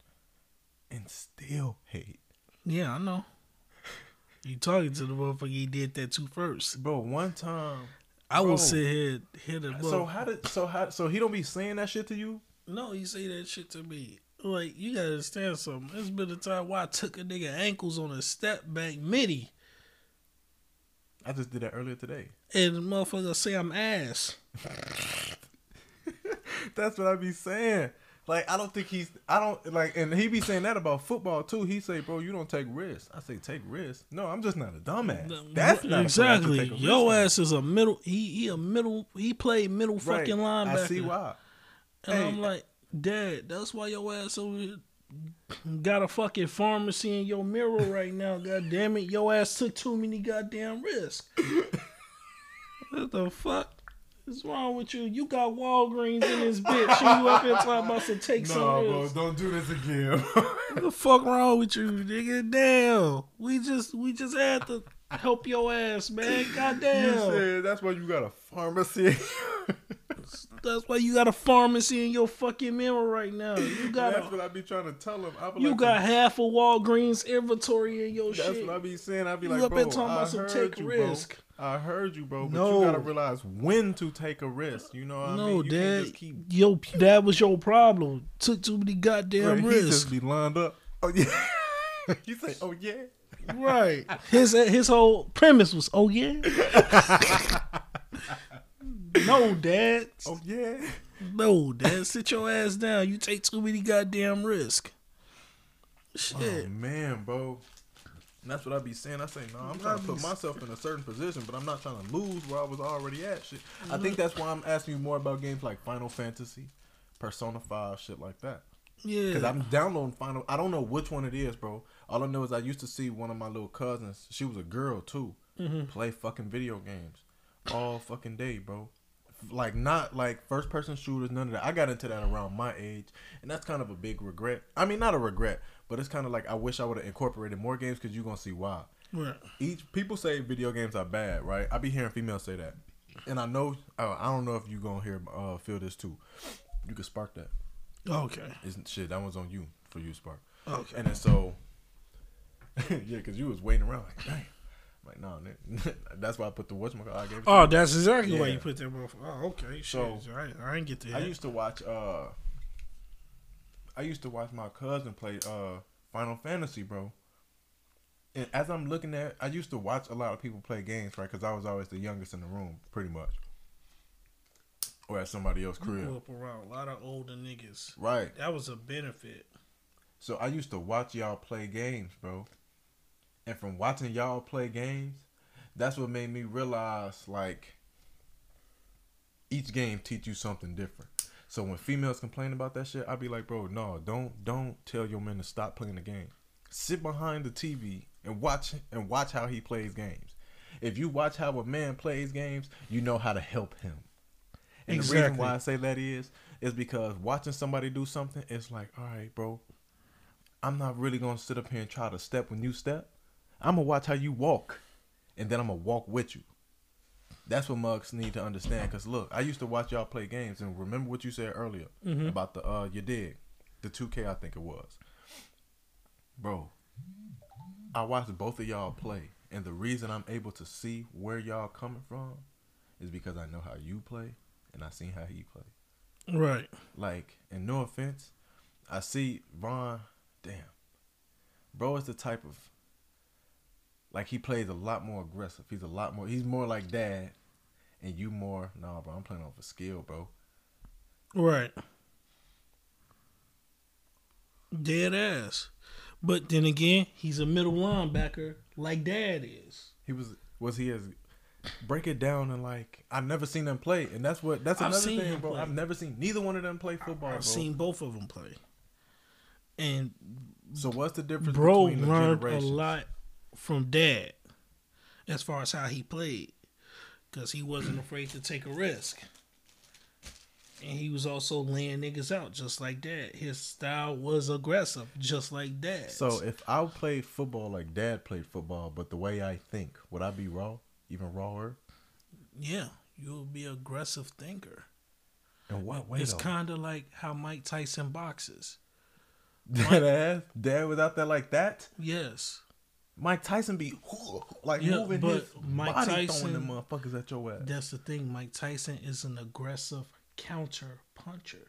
and still hate. Yeah, I know. You talking to the motherfucker he did that to first. Bro, one time. I Bro. will sit here hit a So how did so how so he don't be saying that shit to you? No, he say that shit to me. Like, you gotta understand something. There's been a time where I took a nigga ankles on a step back midi I just did that earlier today. and the motherfucker say I'm ass. [laughs] That's what I be saying. Like I don't think he's I don't like and he be saying that about football too. He say, bro, you don't take risks. I say take risks. No, I'm just not a dumbass. That's not exactly. Your ass is a middle. He he a middle. He played middle. Right. fucking linebacker. I see why. And Hey. I'm like, Dad, that's why your ass over here got a fucking pharmacy in your mirror right now. [laughs] God damn it, your ass took too many goddamn risks. [laughs] what the fuck? What's wrong with you? You got Walgreens in this bitch, and you up here talking about to take No, some bro, risks. don't do this again. [laughs] What the fuck wrong with you, nigga? Damn, we just we just had to help your ass, man. you Goddamn. said that's why you got a pharmacy. That's why you got a pharmacy in your fucking mirror right now. You [laughs] got that's a, what I be trying to tell him. I be you like, got half of Walgreens inventory in your That's shit. That's what I be saying. I be You like, up bro, there talking I about some heard take you, risk. bro. I heard you, bro. But No. you gotta realize when to take a risk. You know what I no, mean? You can't Dad, just keep yo, that was your problem. Took too many goddamn Right, he risks. just be lined up. Oh yeah. [laughs] you say, oh yeah. Right. His his whole premise was, oh yeah. [laughs] no, Dad. Oh yeah. No, Dad. Sit your ass down. You take too many goddamn risks. Oh Shit. man, bro. And that's what I be saying. I say, no, I'm trying to put myself in a certain position, but I'm not trying to lose where I was already at. Shit. I think that's why I'm asking you more about games like Final Fantasy, Persona 5, shit like that. Yeah. Because. I'm downloading Final. I don't know which one it is, bro. All I know is I used to see one of my little cousins. She was a girl too. Mm-hmm. Play fucking video games all fucking day, bro. Like not like first person shooters, none of that. I got into that around my age, and that's kind of a big regret. I mean, not a regret, but it's kind of like I wish I would have incorporated more games because you're gonna see why. Right. Each people say video games are bad, right? I be hearing females say that, and I know uh, I don't know if you gonna hear uh, feel this too. You could spark that. Okay. Isn't shit? That one's on you for you, Spark. Okay. And then so, [laughs] yeah, because you was waiting around like, damn. Like, nah, nigga. [laughs] that's why I put the whatchamacallit. I gave it Oh, that's exactly why Yeah. you put that motherfucker. Oh, okay. So- Shit. I, I ain't get to I used to watch. uh I used to watch my cousin play uh Final Fantasy, bro. And as I'm looking at, I used to watch a lot of people play games, right? Because I was always the youngest in the room, pretty much, or at somebody else's Grew crib, up around a lot of older niggas. right? That was a benefit. So I used to watch y'all play games, bro. And from watching y'all play games, that's what made me realize like each game teach you something different. So when females complain about that shit, I'd be like, bro, no, don't don't tell your men to stop playing the game. Sit behind the TV and watch and watch how he plays games. If you watch how a man plays games, you know how to help him. And the reason why I say that is, is because watching somebody do something, it's like, all right, bro, I'm not really gonna sit up here and try to step when you step. I'm gonna watch how you walk, and then I'm gonna walk with you. That's what mugs need to understand. Cause look, I used to watch y'all play games, and remember what you said earlier about the uh you dig, the 2K I think it was, bro. I watched both of y'all play, and the reason I'm able to see where y'all coming from is because I know how you play, and I seen how he play. Right. Like, and no offense, I see Vaughn. Damn, bro is the type of like he plays a lot more aggressive. He's a lot more. He's more like dad, and you more. Nah, bro, I'm playing off a skill, bro. Right. Dead ass. But then again, he's a middle linebacker like dad is. He was was he as break it down and like I've never seen them play, and that's what that's another thing, bro. play. I've never seen neither one of them play football. I've seen both of them play. And so what's the difference bro between the learned a lot from dad as far as how he played because he wasn't afraid to take a risk and he was also laying niggas out just like dad his style was aggressive just like dad So if I played football like dad played football, but the way I think, would I be raw, even rawer? yeah you'll be aggressive thinker In what way it's kind of like how mike tyson boxes [laughs] ass. Dad was out there like that. Yes. Mike Tyson be [laughs] like Yeah, moving but his Mike body, Tyson- throwing them motherfuckers at your ass. That's the thing. Mike Tyson is an aggressive counter puncher.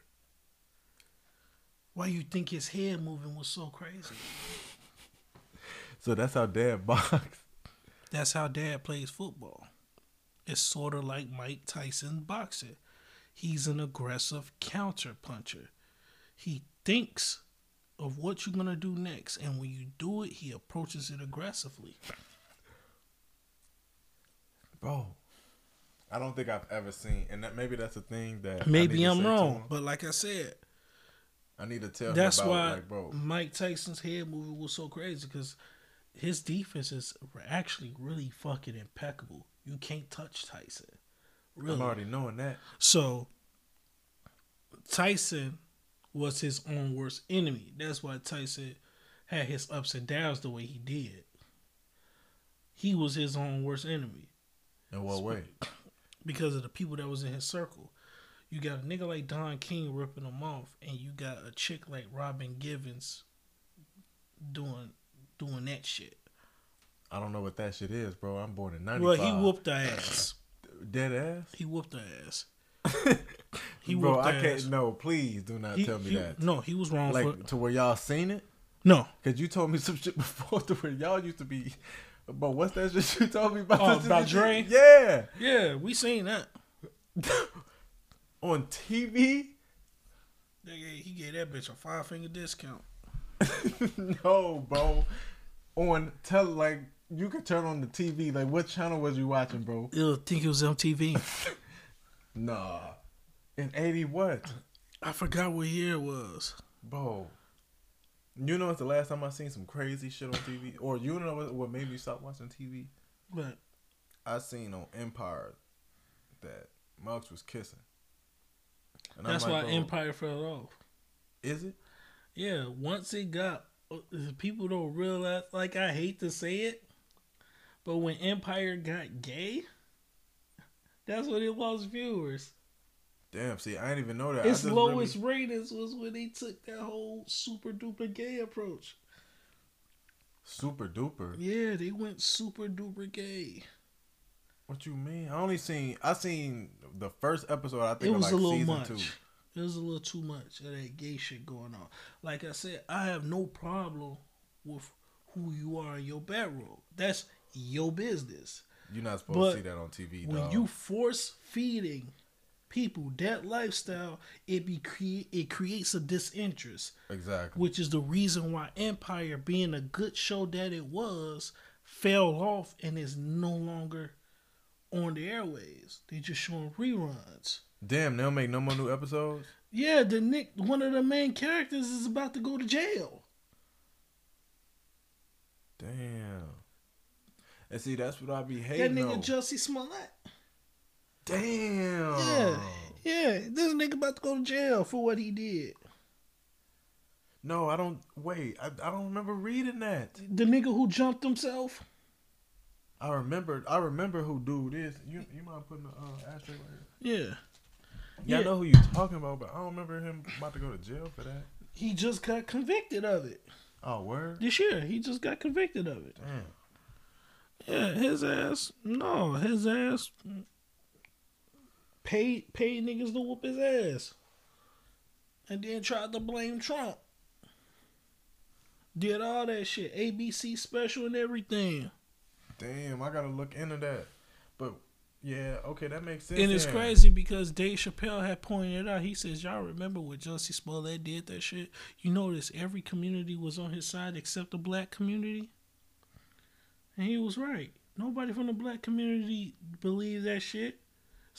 Why you think his head moving was so crazy? [laughs] So that's how Dad [laughs] box. That's how dad plays football. It's sort of like Mike Tyson boxing. He's an aggressive counter puncher. He thinks of what you're to do next. And when you do it, he approaches it aggressively. Bro, I don't think I've ever seen, and that maybe that's a thing that Maybe I'm wrong. But like I said, I need to tell that's about why like, bro. Mike Tyson's head movement was so crazy because his defense is actually really fucking impeccable. You can't touch Tyson. Really. I'm already knowing that. So Tyson was his own worst enemy. That's why Tyson had his ups and downs the way he did. He was his own worst enemy In what way? [clears throat] because of the people that was in his circle. You got a nigga like Don King ripping him off, and you got a chick like Robin Givens doing doing that shit. I don't know what that shit is, bro. I'm born in '95. Well, he whooped her ass. dead ass. He whooped her ass. [laughs] He bro, I can't. ass. No, please do not He- tell me he- that. No, he was wrong for Like to where y'all seen it? no. Cause you told me some shit [laughs] before to where y'all used to be. But what's that shit you told me about? Oh, about Dre? Yeah, Yeah, we seen that. [laughs] on TV. Gave- He gave that bitch a five finger discount. [laughs] no, bro. On tell like you could turn on the TV. Like what channel was you watching, bro? You'll think it was MTV. Nah. In eighty what, I forgot what year it was. bro? You know, it's the last time I seen some crazy shit on TV. Or you know what, what made me stop watching TV? But I seen on Empire that Muggs was kissing. And that's I'm why like, Empire fell off. Is it? Yeah, once it got people don't realize like I hate to say it, but when Empire got gay, that's when it lost viewers. Damn. See, I didn't even know that. Its lowest really- ratings was when they took that whole super duper gay approach. super duper. Yeah, they went super duper gay. What you mean? I only seen. I seen the first episode. I think it of was like a little season much. two. It was a little too much of that gay shit going on. Like I said, I have no problem with who you are in your bedroom. That's your business. You're not supposed But to see that on TV, When dog. you force feeding people that lifestyle, it be cre- it creates a disinterest, exactly. which is the reason why Empire, being a good show that it was, fell off and is no longer on the airways. They just showing reruns. Damn, they don't make no more new episodes. Yeah, the Nick, one of the main characters is about to go to jail. Damn. And see, that's what I be hating. That nigga on. Jussie Smollett. Damn. Yeah, yeah, this nigga about to go to jail for what he did. No, I don't. Wait, I, I don't remember reading that. The nigga who jumped himself. I remember. I remember who dude is. You you mind putting the uh, ashtray right here? Yeah, Yeah, Yeah. I know who you talking about, but I don't remember him about to go to jail for that. he just got convicted of it Oh, word. this year. He just got convicted of it. Damn. Yeah, his ass. No, his ass. Paid paid niggas to whoop his ass, and then tried to blame Trump. Did all that shit, ABC special and everything. Damn, I gotta look into that. But yeah, okay, that makes sense. And it's then. crazy because Dave Chappelle had pointed out. He says, "Y'all remember when Jussie Smollett did that shit? You notice every community was on his side except the black community." And he was right. Nobody from the black community believed that shit,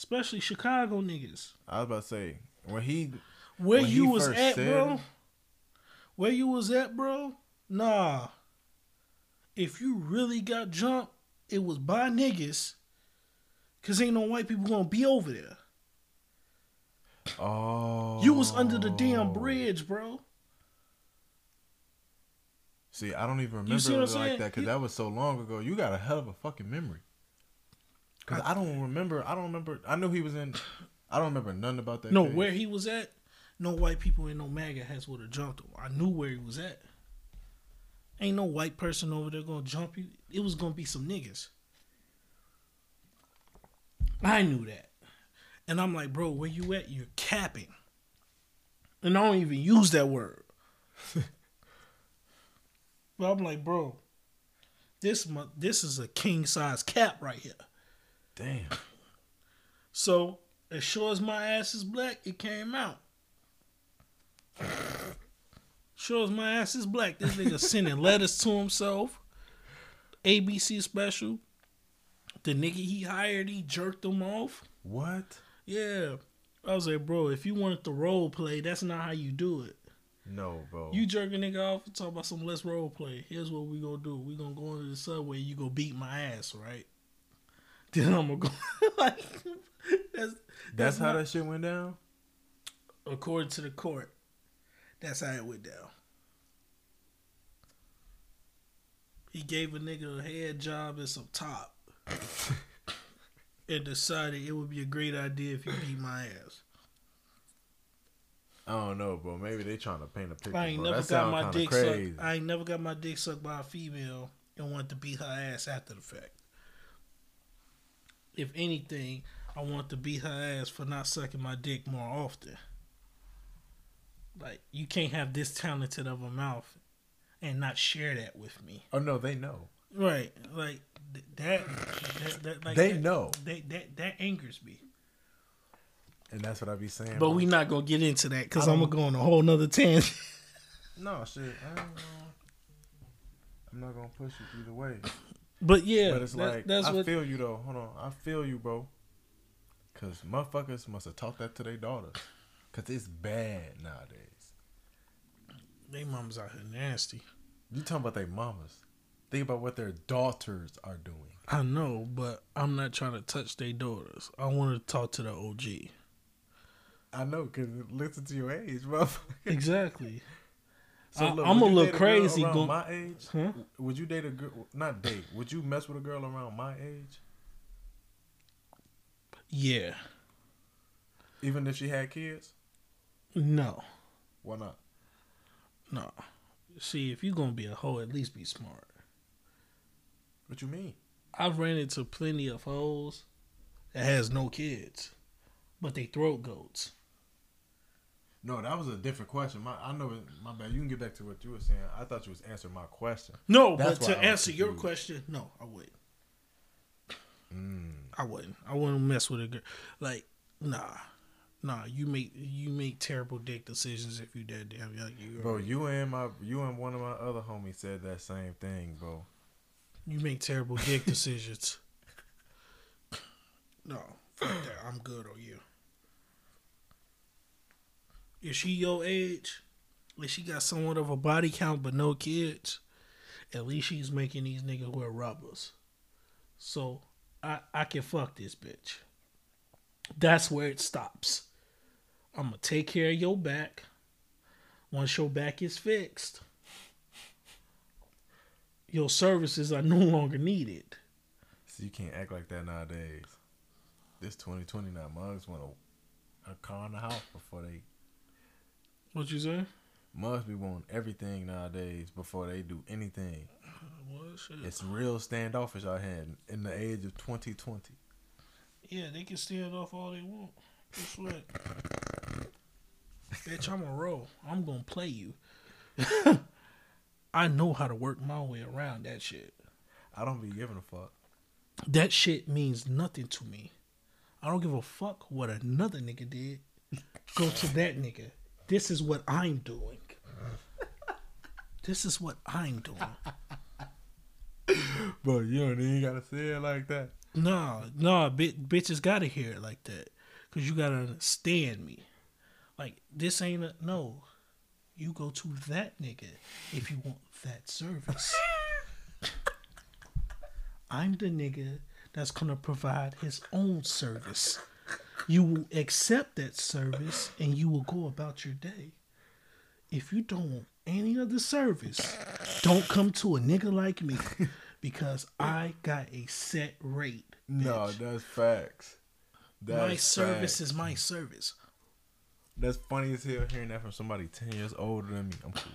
especially Chicago niggas. I was about to say when he Where When you he was at, said bro? Where you was at, bro? Nah. If you really got jumped, it was by niggas. Cause ain't no white people gonna be over there. oh You was under the damn bridge, bro. See, I don't even remember it like saying? that because that was so long ago. You got a hell of a fucking memory. Cause I, don't remember. I don't remember. I knew he was in. I don't remember nothing about that. No, where he was at, no white people in no MAGA hats would have jumped him. I knew where he was at. Ain't no white person over there gonna jump you. It was gonna be some niggas. I knew that. And I'm like, bro, where you at? You're capping. And I don't even use that word. [laughs] but I'm like, bro, this this is a king size cap right here. Damn. So as sure as my ass is black, it came out. Sure as my ass is black, this nigga sending [laughs] letters to himself. ABC special. The nigga he hired, he jerked him off. What? Yeah. I was like, bro, if you wanted to role play, that's not how you do it. No, bro. You jerk a nigga off and talk about some let's role play. Here's what we gonna do. We gonna go into the subway, you gonna beat my ass, right? Then I'm gonna [laughs] go like that's That's how not- that shit went down. according to the court. That's how it went down. He gave a nigga a head job and some top. [laughs] and decided it would be a great idea if he beat my ass. I don't know, bro. Maybe they trying to paint a picture. I ain't bro. never that got my dick crazy. sucked. I ain't never got my dick sucked by a female and wanted to beat her ass after the fact. If anything, I want to beat her ass for not sucking my dick more often. Like you can't have this talented of a mouth and not share that with me. Oh no, they know. Right? Like th- that. that, that like They that- know. That that that angers me. And that's what I be saying. But we not gonna get into that because I'm gonna go on a whole nother tangent. [laughs] No shit. I don't know. I'm not gonna push it either way. But yeah, but it's that- like that's I what feel you though. Hold on, I feel you, bro. Cause motherfuckers must have taught that to their daughters. Cause it's bad nowadays. they mamas out here nasty. You talking about their mamas? Think about what their daughters are doing. I know, but I'm not trying to touch their daughters. I want to talk to the OG. I know, cause listen to your age, bro. [laughs] Exactly. So I- look, I'm a little crazy around go- my age? Huh? Would you date a girl? Not date. Would you mess with a girl around my age, Yeah. even if she had kids? No. Why not? No. See, if you're gonna be a hoe, at least be smart. What you mean? I've ran into plenty of hoes that has no kids, but they throat goats. No, that was a different question. My, I know. it- My bad. You can get back to what you were saying. I thought you was answering my question. No, That's but to I was answer your question, no, I wouldn't. Mm. I wouldn't. I wouldn't mess with a girl. Like, nah, nah. You make you make terrible dick decisions if you that damn young. You Bro, you and my you and one of my other homies said that same thing, bro. you make terrible dick [laughs] decisions. No, fuck that. I'm good on you. If she your age, if she got somewhat of a body count but no kids, at least she's making these niggas wear rubbers. So I I can fuck this bitch. That's where it stops. I'm gonna take care of your back. Once your back is fixed, your services are no longer needed. So you can't act like that nowadays. This 2020 now, mugs want a, a car in the house before they What you say? Must be wanting everything nowadays before they do anything. Uh, what shit? It's real standoffish out here in, the age of 2020. Yeah, they can stand off all they want. Guess what? Bitch, I'm a roll. I'm gonna play you. [laughs] I know how to work my way around that shit. I don't be giving a fuck. That shit means nothing to me. I don't give a fuck what another nigga did. Go to that nigga. This is what I'm doing. This is what I'm doing. [laughs] but you don't even gotta say it like that. Nah, nah, bi- bitches gotta hear it like that. Cause you gotta understand me. Like, this ain't a no. You go to that nigga if you want that service. [laughs] I'm the nigga that's gonna provide his own service. You will accept that service and you will go about your day. If you don't want any other service, don't come to a nigga like me [laughs] because I got a set rate. No, that's facts. That's my service facts. is my service. That's funny as hell hearing that from somebody ten years older than me. I'm cool.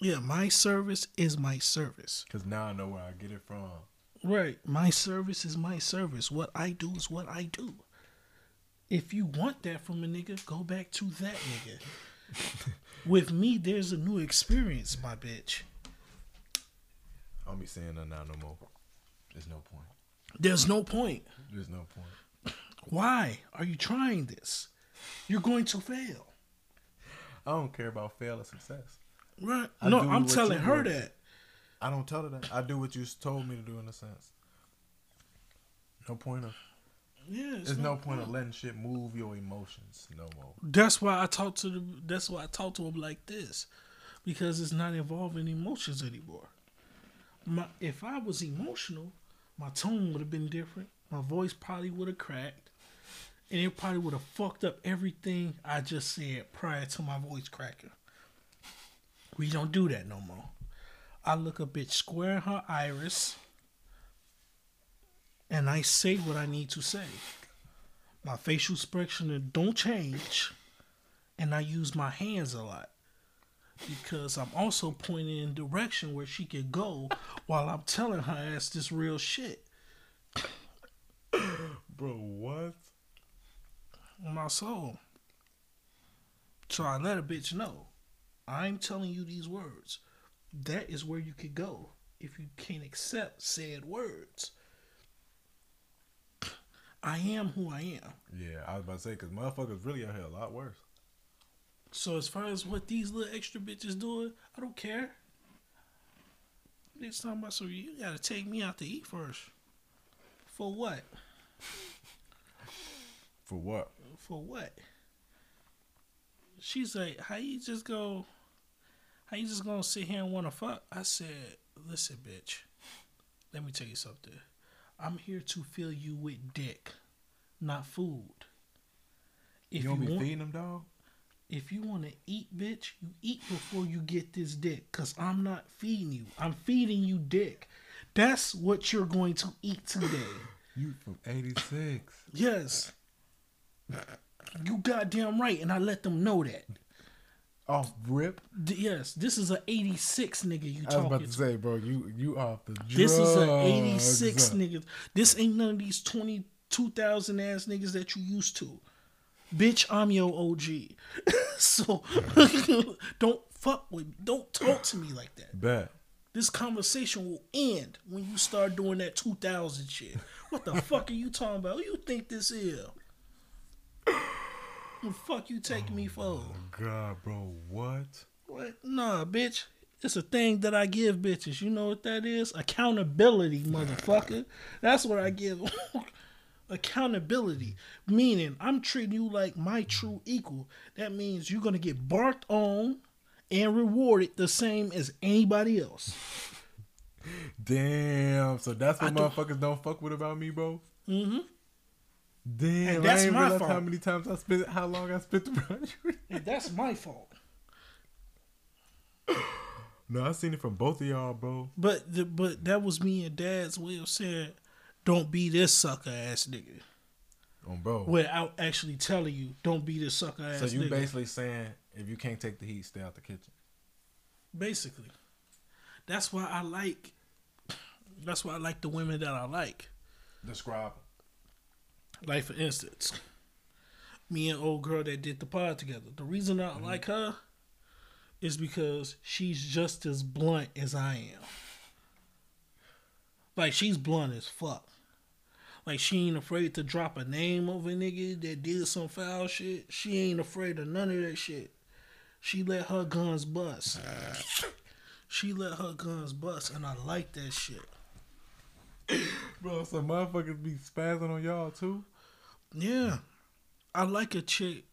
Yeah, my service is my service. Cause now I know where I get it from. Right. My service is my service. What I do is what I do. If you want that from a nigga, go back to that nigga. With me, there's a new experience, my bitch. I don't be saying that now no more. There's no point. There's no point. There's no point. Why are you trying this? You're going to fail. I don't care about fail or success. Right. I no, I'm telling her do. that. I don't tell her that. I do what you told me to do in a sense. No point of. Yeah, There's no point of letting shit move your emotions no more. That's why I talk to the. That's why I talk to him like this, because it's not involving emotions anymore. My, if I was emotional, my tone would have been different. My voice probably would have cracked, and it probably would have fucked up everything I just said prior to my voice cracking. We don't do that no more. I look a bitch square in her iris, and I say what I need to say. My facial expression don't change, and I use my hands a lot because I'm also pointing in direction where she could go while I'm telling her ass this real shit. [coughs] Bro, what? My soul. So I let a bitch know. I'm telling you these words. That is where you could go if you can't accept said words. I am who I am. Yeah, I was about to say, because motherfuckers really out here a lot worse. So as far as what these little extra bitches doing, I don't care. Next time about so you gotta take me out to eat first. For what? For what? For what? She's like, how you just go? How you just gonna sit here and wanna fuck? I said, listen, bitch. Let me tell you something. I'm here to fill you with dick, not food. If you don't be want- feeding them, dog? if you want to eat, bitch, you eat before you get this dick. Cause I'm not feeding you. I'm feeding you dick. That's what you're going to eat today. [laughs] You from 86. Yes. You goddamn right, and I let them know that. Off rip? D- yes, this is a 86 nigga you I was talking about to say, bro, you you off the drugs. This is a 86 nigga. This ain't none of these 22,000 ass niggas that you used to. Bitch, I'm your OG. [laughs] so [laughs] don't fuck with me. Don't talk to me like that. Bet. This conversation will end when you start doing that 2000 shit. What the [laughs] fuck are you talking about? Who you think this is? The fuck you taking me for? Oh, God, bro, what? What? Nah, bitch. It's a thing that I give bitches. You know what that is? Accountability, motherfucker. That's what I give. [laughs] Accountability. Meaning, I'm treating you like my true equal. That means you're going to get barked on and rewarded the same as anybody else. [laughs] Damn. So that's what I don't- motherfuckers don't fuck with about me, bro? Mm-hmm. Damn. And that's my realize how many times I spent, how long I spent around you. [laughs] And that's my fault. no, I seen it from both of y'all, bro. But the, but that was me and Dad's way of saying, "Don't be this sucker ass nigga," On bro. without actually telling you, "Don't be this sucker ass so you nigga." basically saying if you can't take the heat, stay out the kitchen. Basically, that's why I like. That's why I like the women that I like. Describe. Like for instance, me and old girl that did the pod together. The reason I mm-hmm. like her is because she's just as blunt as I am. Like she's blunt as fuck. Like she ain't afraid to drop a name of a nigga that did some foul shit. She ain't afraid of none of that shit. She let her guns bust. [laughs] She let her guns bust, and I like that shit. Bro, so motherfuckers be spazzing on y'all too? Yeah. I like a chick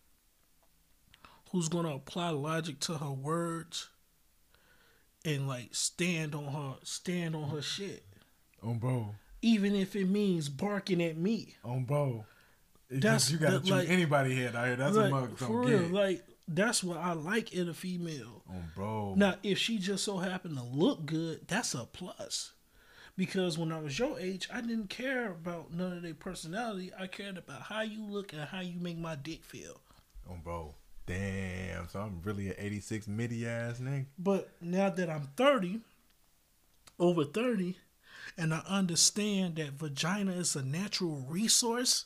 who's gonna apply logic to her words and like stand on her stand on her shit. On bro. Even if it means barking at me. On bro. That's you gotta treat like- anybody head out here. That's like, what mugs for real, get. like that's what I like in a female. on bro. Now, if she just so happened to look good, that's a plus. Because when I was your age, I didn't care about none of their personality. I cared about how you look and how you make my dick feel. On bro. Damn, so I'm really an 86 midi ass nigga. But now that I'm 30, over 30, and I understand that vagina is a natural resource,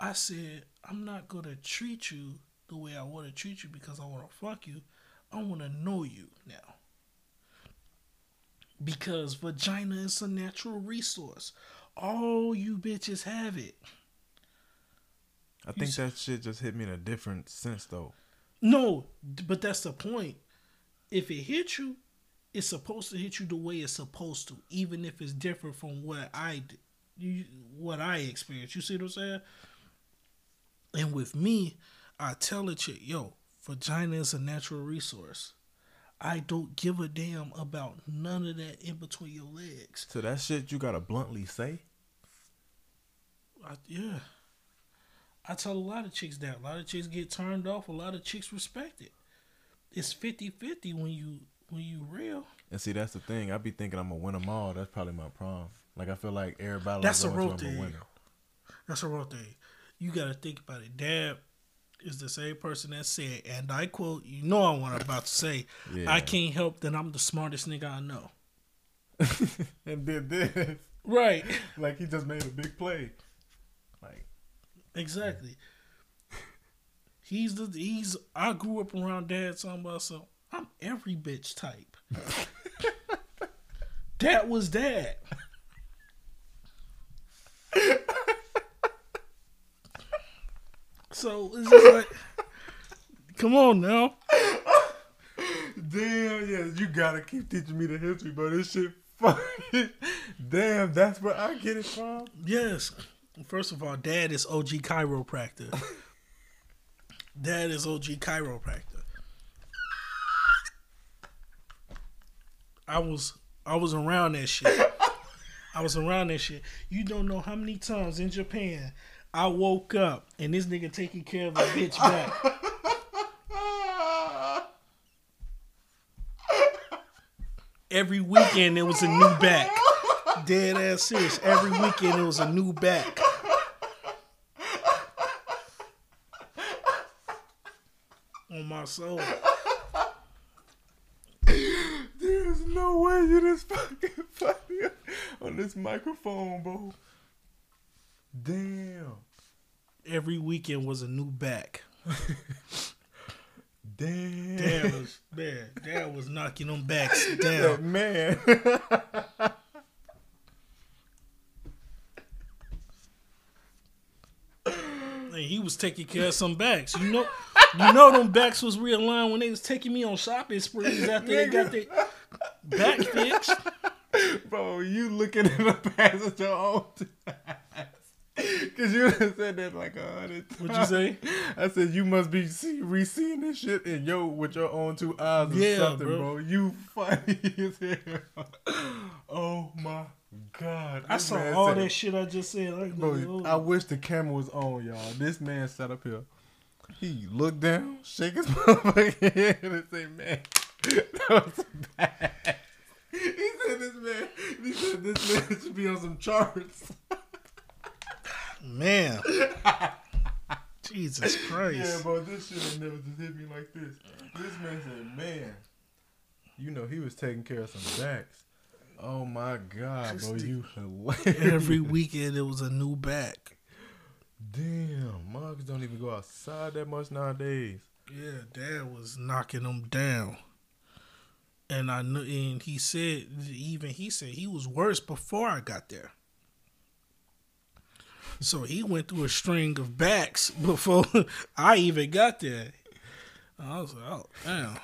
I said, I'm not going to treat you the way I want to treat you because I want to fuck you. I want to know you now. Because vagina is a natural resource. All you bitches have it. I think that shit just hit me in a different sense though. No, but that's the point. If it hits you, it's supposed to hit you the way it's supposed to, even if it's different from what I did, you, what I experienced. You see what I'm saying? And with me, I tell chick, yo, vagina is a natural resource. I don't give a damn about none of that in between your legs. So that shit you gotta bluntly say. I, yeah. I tell a lot of chicks that. A lot of chicks get turned off. A lot of chicks respect it. It's 50-50 when you when you real. And see, that's the thing. I be thinking I'm gonna win them all. That's probably my problem. Like I feel like everybody. That's a oh, real to, a thing. That's a real thing. You got to think about it. Dad is the same person that said, and I quote, you know what I'm about to say. Yeah. I can't help that I'm the smartest nigga I know. [laughs] and did this. Right. Like he just made a big play. Like Exactly. He's the he's. I grew up around dad talking about so I'm every bitch type. [laughs] that was dad. So it's just like, come on now. Damn, yes, you gotta keep teaching me the history, bro. This shit funny. [laughs] Damn, that's where I get it from. Yes. First of all, dad is OG chiropractor. dad is OG chiropractor. I was I was around that shit. I was around that shit. You don't know how many times in Japan I woke up and this nigga taking care of a bitch back. Every weekend it was a new back. Dead ass serious. Every weekend it was a new back. On my soul. There's no way you're this fucking funny on this microphone, bro. Damn. Every weekend was a new back. Damn. Dad was man, dad was knocking them backs [laughs] down. man. [laughs] And he was taking care of some backs. You know, you know them backs was realigned when they was taking me on shopping sprees after they got their back fixed. [laughs] bro, you looking at the passenger all time. Cause you said that like a hundred times. What'd you say? I said you must be see, re-seeing this shit in yo with your own two eyes or Yeah, something, bro. bro. You funny [laughs] as hell. Oh my god. I saw all said- that shit I just said. Like, Bro, I wish the camera was on, y'all. This man sat up here. He looked down, shake his [laughs] motherfucking head, and say, "Man, [laughs] that was bad." He said, "This man, he said this man should be on some charts." Man, [laughs] Jesus Christ. Yeah, bro, this shit ain't never just hit me like this. This man said, "Man, you know he was taking care of some backs." Oh my god, bro, you hilarious. Every weekend it was a new back. Damn, mugs don't even go outside that much nowadays. Yeah, dad was knocking them down. And I knew, and he said, even he said he was worse before I got there. So he went through a string of backs before [laughs] I even got there. I was like, oh, damn.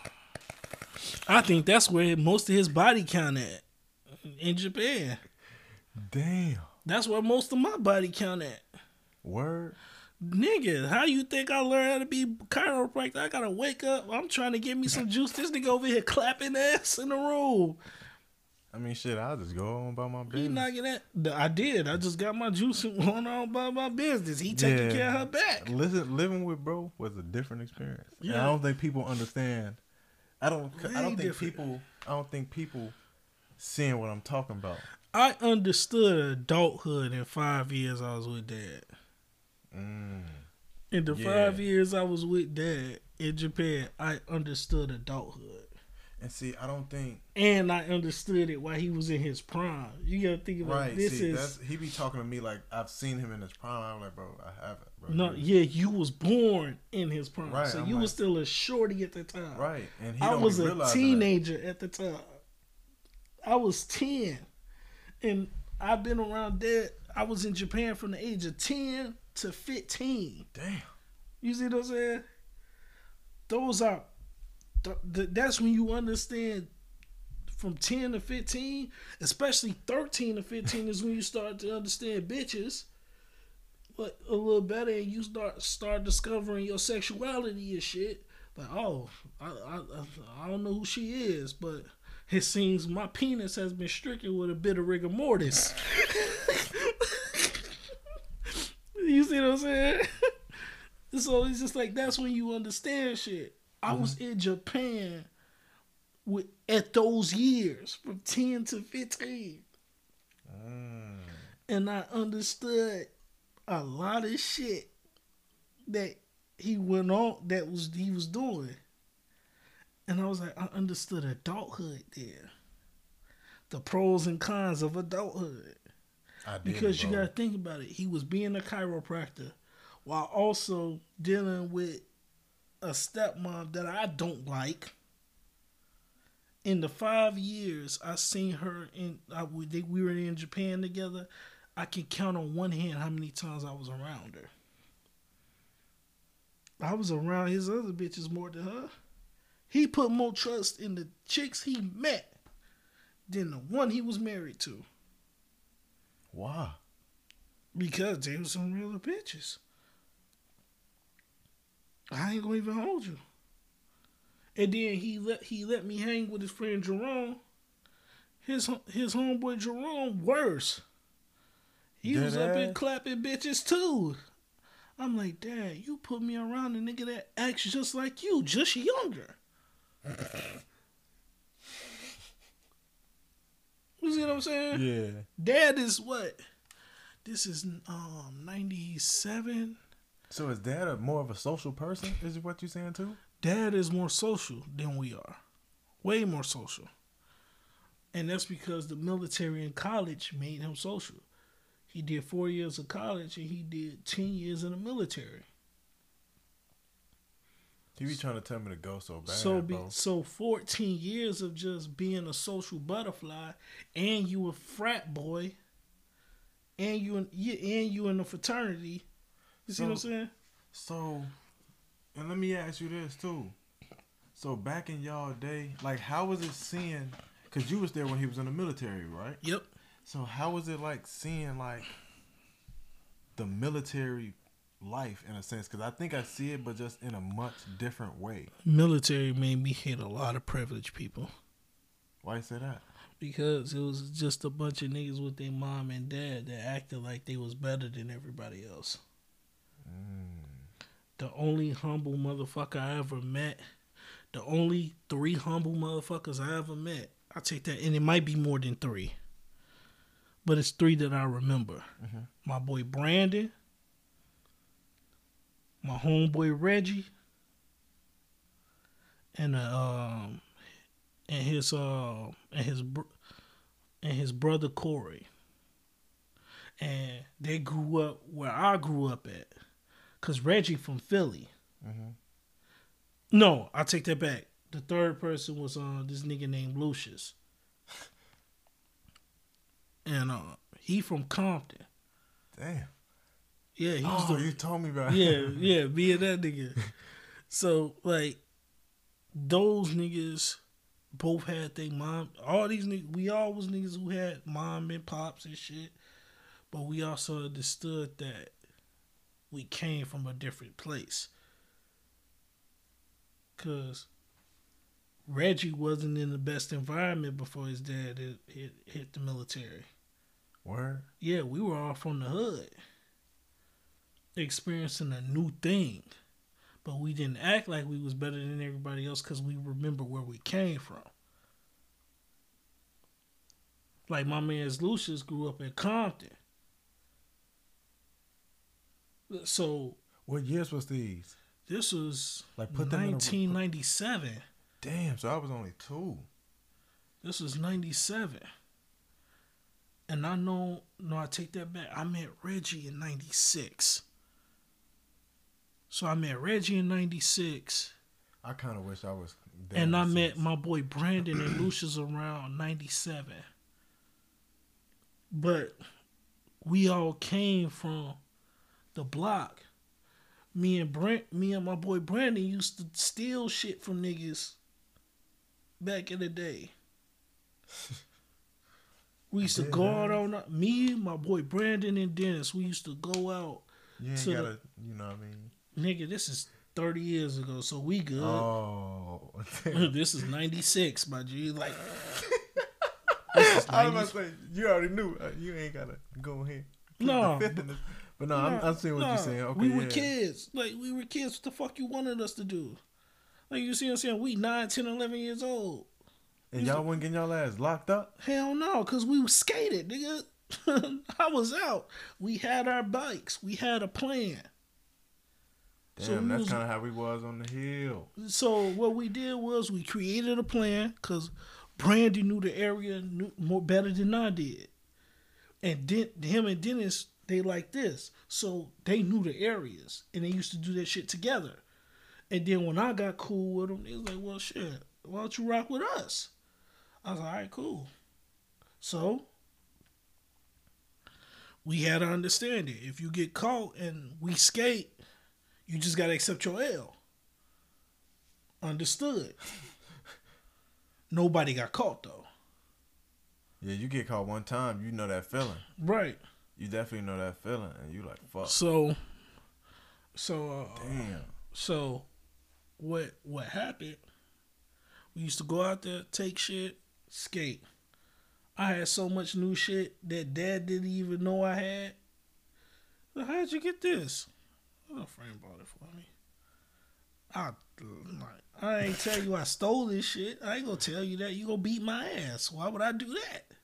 I think that's where most of his body count at in Japan. Damn. That's where most of my body count at. Word. Nigga, how you think I learned how to be chiropractor? I gotta wake up. I'm trying to get me some juice. This nigga over here clapping ass in the room. I mean, shit. I'll just go on about my business. He knocking that. I did. I just got my juice and [laughs] going on about my business. He taking Yeah. care of her back. Listen, living with bro was a different experience. Yeah. Yeah. I don't think people understand. I don't. I don't think different. people. I don't think people seeing what I'm talking about. I understood adulthood in five years I was with dad. Mm. In the Yeah. five years I was with dad in Japan, I understood adulthood. And see, I don't think And I understood it while he was in his prime. You gotta think about right. this see, is that's he be talking to me like I've seen him in his prime. I'm like, bro, I haven't. Bro. no, yeah, you was born in his prime, Right, so I'm you like- was still a shorty at the time. Right, and he I was a teenager at the time. I was ten, and I've been around dad. I was in Japan from the age of ten to fifteen. Damn. You see what I'm saying? Those are, th- th- that's when you understand from 10 to 15, especially 13 to 15 is when you start to understand bitches but a little better and you start start discovering your sexuality and shit. Like, oh, I, I, I don't know who she is, but it seems my penis has been stricken with a bit of rigor mortis. [laughs] you see what I'm saying? [laughs] So it's just like that's when you understand shit. I was in Japan with at those years from ten to fifteen, Mm. and I understood a lot of shit that he went on that was he was doing, and I was like, I understood adulthood there, the pros and cons of adulthood. I did Because you got to think about it. He was being a chiropractor while also dealing with a stepmom that I don't like. In the five years I seen her in, I, we, they, we were in Japan together. I can count on one hand how many times I was around her. I was around his other bitches more than her. He put more trust in the chicks he met than the one he was married to. Why? Because they were some real bitches. I ain't gonna even hold you. And then he let he let me hang with his friend Jerome. His his homeboy Jerome worse. He was up and clapping bitches too. I'm like, Dad, you put me around a nigga that acts just like you, just younger. you see what I'm saying? Yeah. Dad is what? This is um ninety seven. So is dad a more of a social person? Is it what you're saying too? Dad is more social than we are. Way more social. And that's because the military and college made him social. He did four years of college and he did ten years in the military. He be trying to tell me to go so bad, so be, so fourteen years of just being a social butterfly and you a frat boy and you in, you and you in the fraternity. You see what I'm So- saying? So, and let me ask you this too. So back in y'all day, like how was it seeing? Cause you was there when he was in the military, right? Yep. So how was it like seeing like the military life in a sense? Cause I think I see it, but just in a much different way. Military made me hate a lot of privileged people. Why you say that? Because it was just a bunch of niggas with their mom and dad that acted like they was better than everybody else. The only humble motherfucker I ever met, the only three humble motherfuckers I ever met, I take that, and it might be more than three, but it's three that I remember. Mhm. My boy Brandon, my homeboy Reggie, and uh, um, and his uh, and his br- and his brother Corey. And they grew up where I grew up at. Cause Reggie from Philly. Mhm. No, I take that back. The third person was uh this nigga named Lucius. And uh he from Compton. Damn. Yeah, he's Oh, the you told me about. yeah, yeah, being that nigga. [laughs] So like those niggas both had their mom. All these niggas, we all was niggas who had mom and pops and shit. But we also understood that we came from a different place. Cause Reggie wasn't in the best environment before his dad hit, hit, hit the military. Word. Yeah, we were all from the hood, experiencing a new thing, but we didn't act like we was better than everybody else because we remember where we came from. Like my man's Lucius grew up in Compton, so What years was these? This was Like put them in a- 1997. Damn, so I was only two. This was 97. And I know, no, I take that back. I met Reggie in 96. So I met Reggie in 96. I kind of wish I was. and I met my boy Brandon and Lucius around 97. But we all came from the block. Me and Brent, me and my boy Brandon used to steal shit from niggas back in the day. [laughs] We used to go out on me, my boy Brandon and Dennis. We used to go out, You ain't to gotta, you know what I mean? nigga. This is thirty years ago, so we good. Oh, [laughs] this is ninety six, my G. Like [laughs] I was 90 about to say, you already knew. Uh, you ain't gotta go ahead. No, the fifth in this- but no, I'm, I'm seeing what Nah, you're saying. Okay, we were yeah. kids. Like we were kids. What the fuck you wanted us to do? Like you see what I'm saying? We 9, 10, 11 years old. And y'all wasn't getting y'all ass locked up. Hell no, cause we skated, nigga. [laughs] I was out. We had our bikes. We had a plan. Damn, So that's kind of how we was on the hill. So what we did was we created a plan because Brandy knew the area knew more better than I did, and Den- him and Dennis they like this, so they knew the areas and they used to do that shit together. And then when I got cool with them, they was like, "Well, shit, why don't you rock with us?" I was like, "All right, cool." So we had to understand it. If you get caught and we skate, you just gotta accept your L. Understood. [laughs] Nobody got caught though. Yeah, you get caught one time, you know that feeling. Right. You definitely know that feeling, and you like fuck. So so uh, Damn. so what what happened? We used to go out there, take shit, skate. I had so much new shit that dad didn't even know I had. So how'd you get this? A friend bought it for me. I like, I ain't tell you I stole this shit. I ain't gonna tell you that. You gonna beat my ass. Why would I do that? [laughs]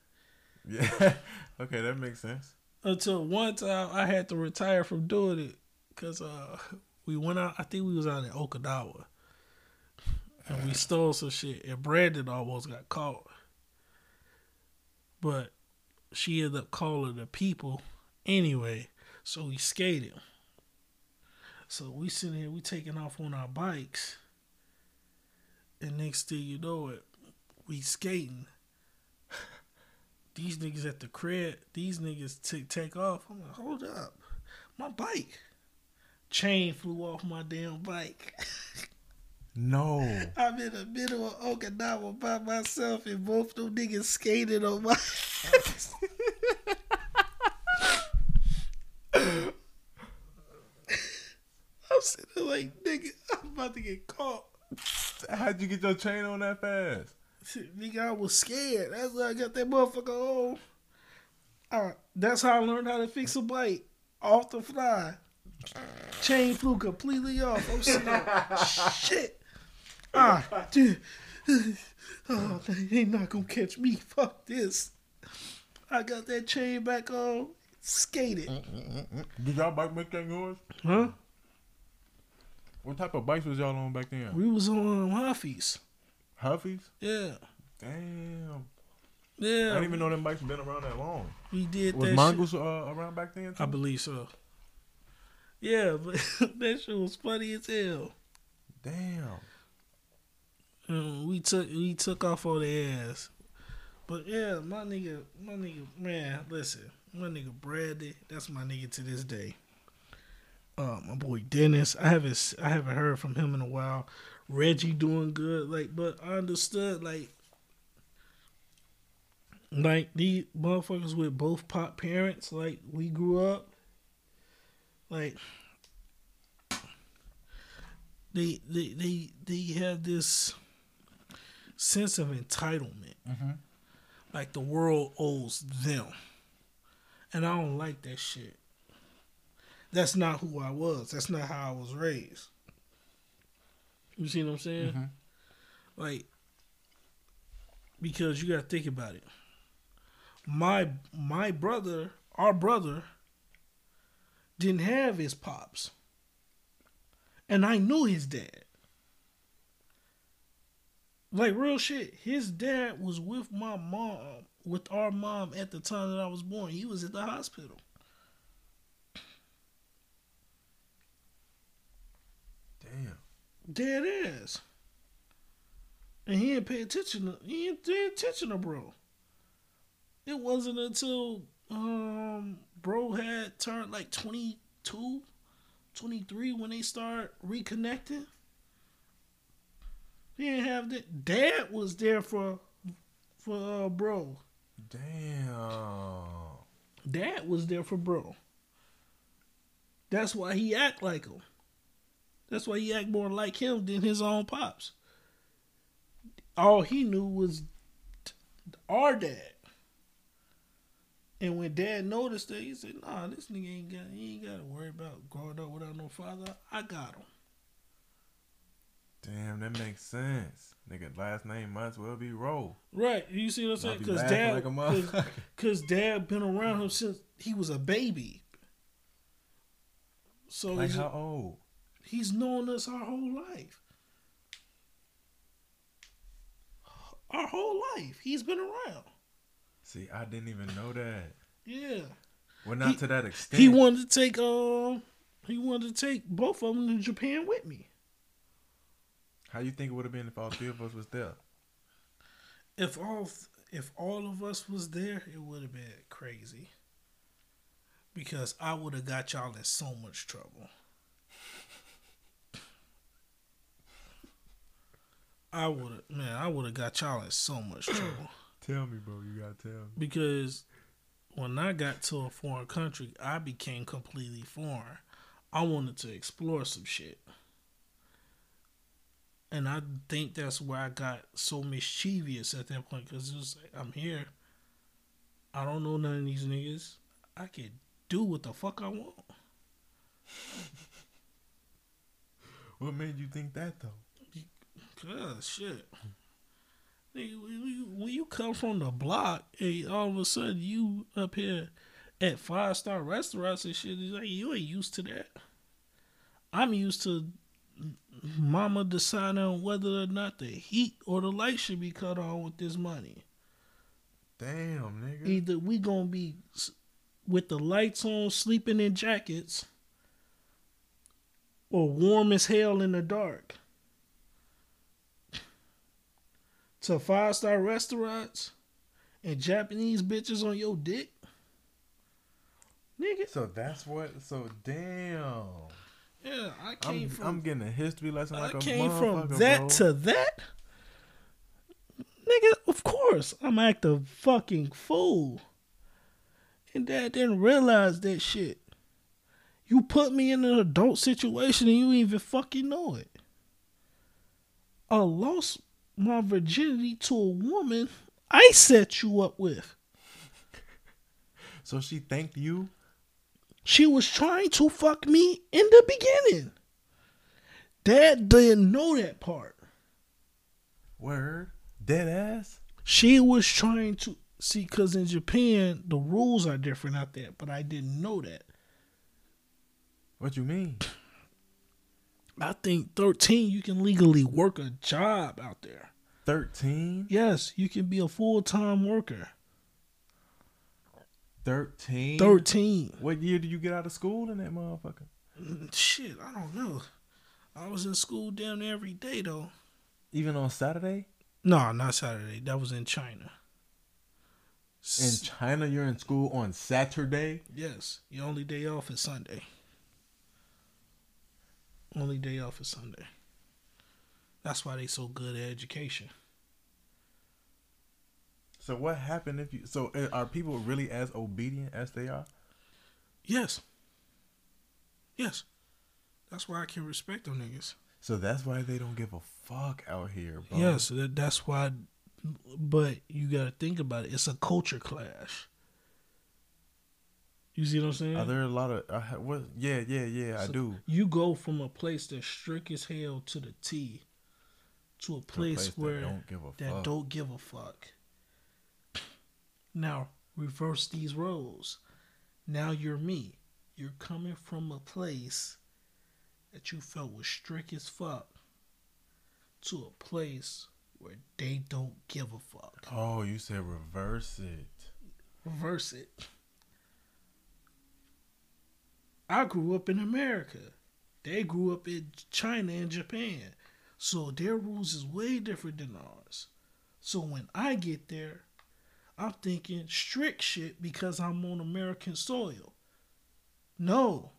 Yeah. okay, that makes sense. Until one time I had to retire from doing it because uh, we went out. I think we was out in Okinawa, and we stole some shit. And Brandon almost got caught, but she ended up calling the people anyway. So we skated. So we sitting here, we taking off on our bikes, and next thing you know it, we skating. These niggas at the crib, these niggas take take off. I'm like, hold up, my bike. Chain flew off my damn bike. [laughs] No. I'm in the middle of Okinawa by myself, and both them niggas skated on my. [laughs] I'm sitting like, nigga, I'm about to get caught. How'd you get your chain on that fast? Nigga, I was scared. That's why I got that motherfucker on. Uh, that's how I learned how to fix a bike off the fly. Chain flew completely off. I'm sitting there, [laughs] shit. Ah, dude. [laughs] Oh, they ain't not gonna catch me. Fuck this. I got that chain back on. Skated. Did y'all bike make that noise? Huh? What type of bikes was y'all on back then? We was on Huffy's. Huffies? Yeah. Damn. Yeah. I didn't even know them bikes been around that long. we did Was that. Mongoose uh, around back then too? I believe so. Yeah, [laughs] but that shit was funny as hell. Damn. Um, we took we took off on the ass. But yeah, my nigga, my nigga, man, listen, my nigga Bradley, that's my nigga to this day. Uh, my boy Dennis, I haven't I haven't heard from him in a while. Reggie doing good, like, but I understood like, like these motherfuckers with both pop parents, like we grew up, like they they they they have this sense of entitlement. Mhm. Like the world owes them. And I don't like that shit. That's not who I was. That's not how I was raised. You see what I'm saying? Mhm. Like because you gotta think about it. My my brother, our brother, didn't have his pops. And I knew his dad. Like real shit. His dad was with my mom, with our mom at the time that I was born. He was at the hospital. Damn. Dead ass. And he didn't pay attention to he didn't pay attention to bro. It wasn't until um bro had turned like 22, 23 when they start reconnecting. He didn't have that. Dad was there for for uh, bro. Damn. Dad was there for bro. That's why he act like him. That's why he act more like him than his own pops. All he knew was our dad. And when dad noticed that, he said, nah, this nigga ain't got he ain't gotta worry about growing up without no father. I got him. Damn, that makes sense. Nigga, last name might as well be Rowe. Right. You see what I'm saying? Because dad, like because dad been around him since he was a baby. So Like how old? He's known us our whole life. Our whole life, he's been around. See, I didn't even know that. Yeah, Well, not He- to that extent. he wanted to take um, he wanted to take both of them to Japan with me. How you think it would have been if all three of us was there? If all if all of us was there, it would have been crazy. Because I would have got y'all in so much trouble. I would have man, I would have got y'all in so much trouble. [clears throat] Tell me, bro. You gotta tell me. because when I got to a foreign country, I became completely foreign. I wanted to explore some shit. And I think that's where I got so mischievous at that point because it was like, I'm here. I don't know none of these niggas. I can do what the fuck I want. [laughs] What made you think that though? Cause shit. When you, come from the block and all of a sudden you up here at five star restaurants and shit, it's like you ain't used to that. I'm used to mama deciding on whether or not the heat or the light should be cut on with this money. Damn, nigga. Either we gonna be with the lights on, sleeping in jackets, or warm as hell in the dark. To five star restaurants and Japanese bitches on your dick, nigga. So that's what. So damn. Yeah, I came I'm, from. I'm getting a history lesson like I a came from that bro. to that. Nigga, of course, I'm act a fucking fool. And dad didn't realize that shit. You put me in an adult situation and you even fucking know it. I lost my virginity to a woman I set you up with. So she thanked you. She was trying to fuck me in the beginning. Dad didn't know that part. Word. Dead ass. She was trying to see because in Japan the rules are different out there, but I didn't know that. What you mean? I think thirteen you can legally work a job out there. Thirteen. Yes, you can be a full time worker. Thirteen. Thirteen. What year did you get out of school in that motherfucker? Shit, I don't know. I was in school down there every day though. Even on Saturday? No, not Saturday. That was in China. In China, you're in school on Saturday. yes, your only day off is Sunday. Only day off is Sunday. That's why they so good at education. So what happened if you? So are people really as obedient as they are? Yes. Yes. That's why I can respect them niggas. So that's why they don't give a fuck out here, bro. Yes, that's why. But you got to think about it. It's a culture clash. You see what I'm saying? Are there a lot of uh, what? Yeah, yeah, yeah. I do. You go from a place that's strict as hell to the T, to a To a place, that where don't give a that fuck. don't give a fuck. Now reverse these roles. Now you're me. You're coming from a place that you felt was strict as fuck to a place where they don't give a fuck. Oh, you said reverse it. Reverse it. I grew up in America. They grew up in China and Japan. So their rules is way different than ours. So when I get there, I'm thinking strict shit because I'm on American soil. No.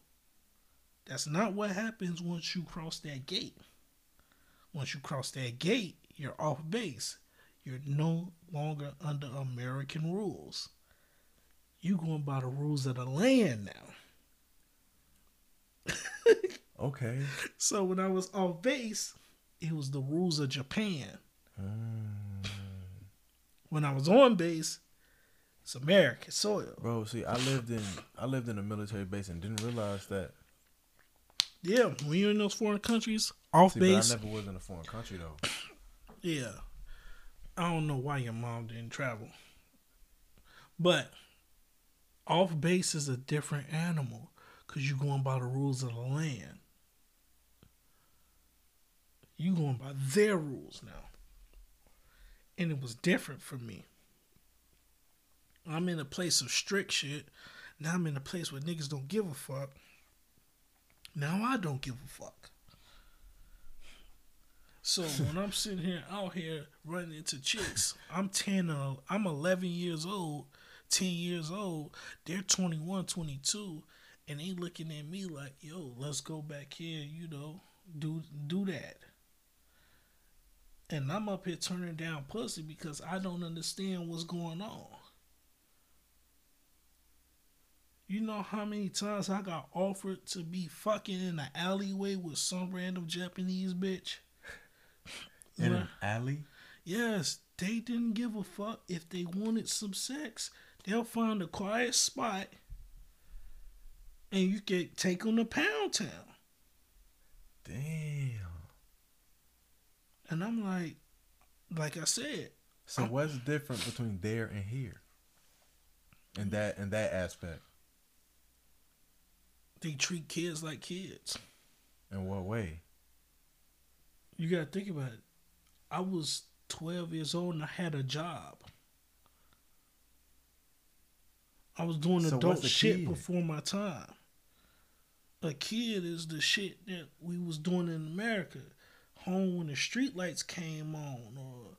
That's not what happens once you cross that gate. Once you cross that gate, you're off base. You're no longer under American rules. You going by the rules of the land now. Okay. So when I was off base, it was the rules of Japan. Mm. When I was on base, it's American soil. Bro, see, I lived in I lived in a military base and didn't realize that. Yeah, when you're in those foreign countries, off See, base. I never was in a foreign country though. Yeah. I don't know why your mom didn't travel. But off base is a different animal because you're going by the rules of the land. You going by their rules now. And it was different for me. I'm in a place of strict shit. Now I'm in a place where niggas don't give a fuck. Now I don't give a fuck. So [laughs] when I'm sitting here out here running into chicks, I'm 10 or I'm 11 years old, 10 years old, they're 21, 22, and they looking at me like, "Yo, let's go back here, you know, do do that." And I'm up here turning down pussy because I don't understand what's going on. You know how many times I got offered to be fucking in the alleyway with some random Japanese bitch? [laughs] In an alley. Yes, they didn't give a fuck if they wanted some sex. They'll find a quiet spot and you can take them to Pound Town. Damn. And I'm like, like I said, So what's different between there and here? In mm. that in that aspect. they treat kids like kids. In what way? You gotta think about it. I was 12 years old and I had a job. I was doing So adult shit kid? before my time. A kid is the shit that we was doing in America. Home when the streetlights came on or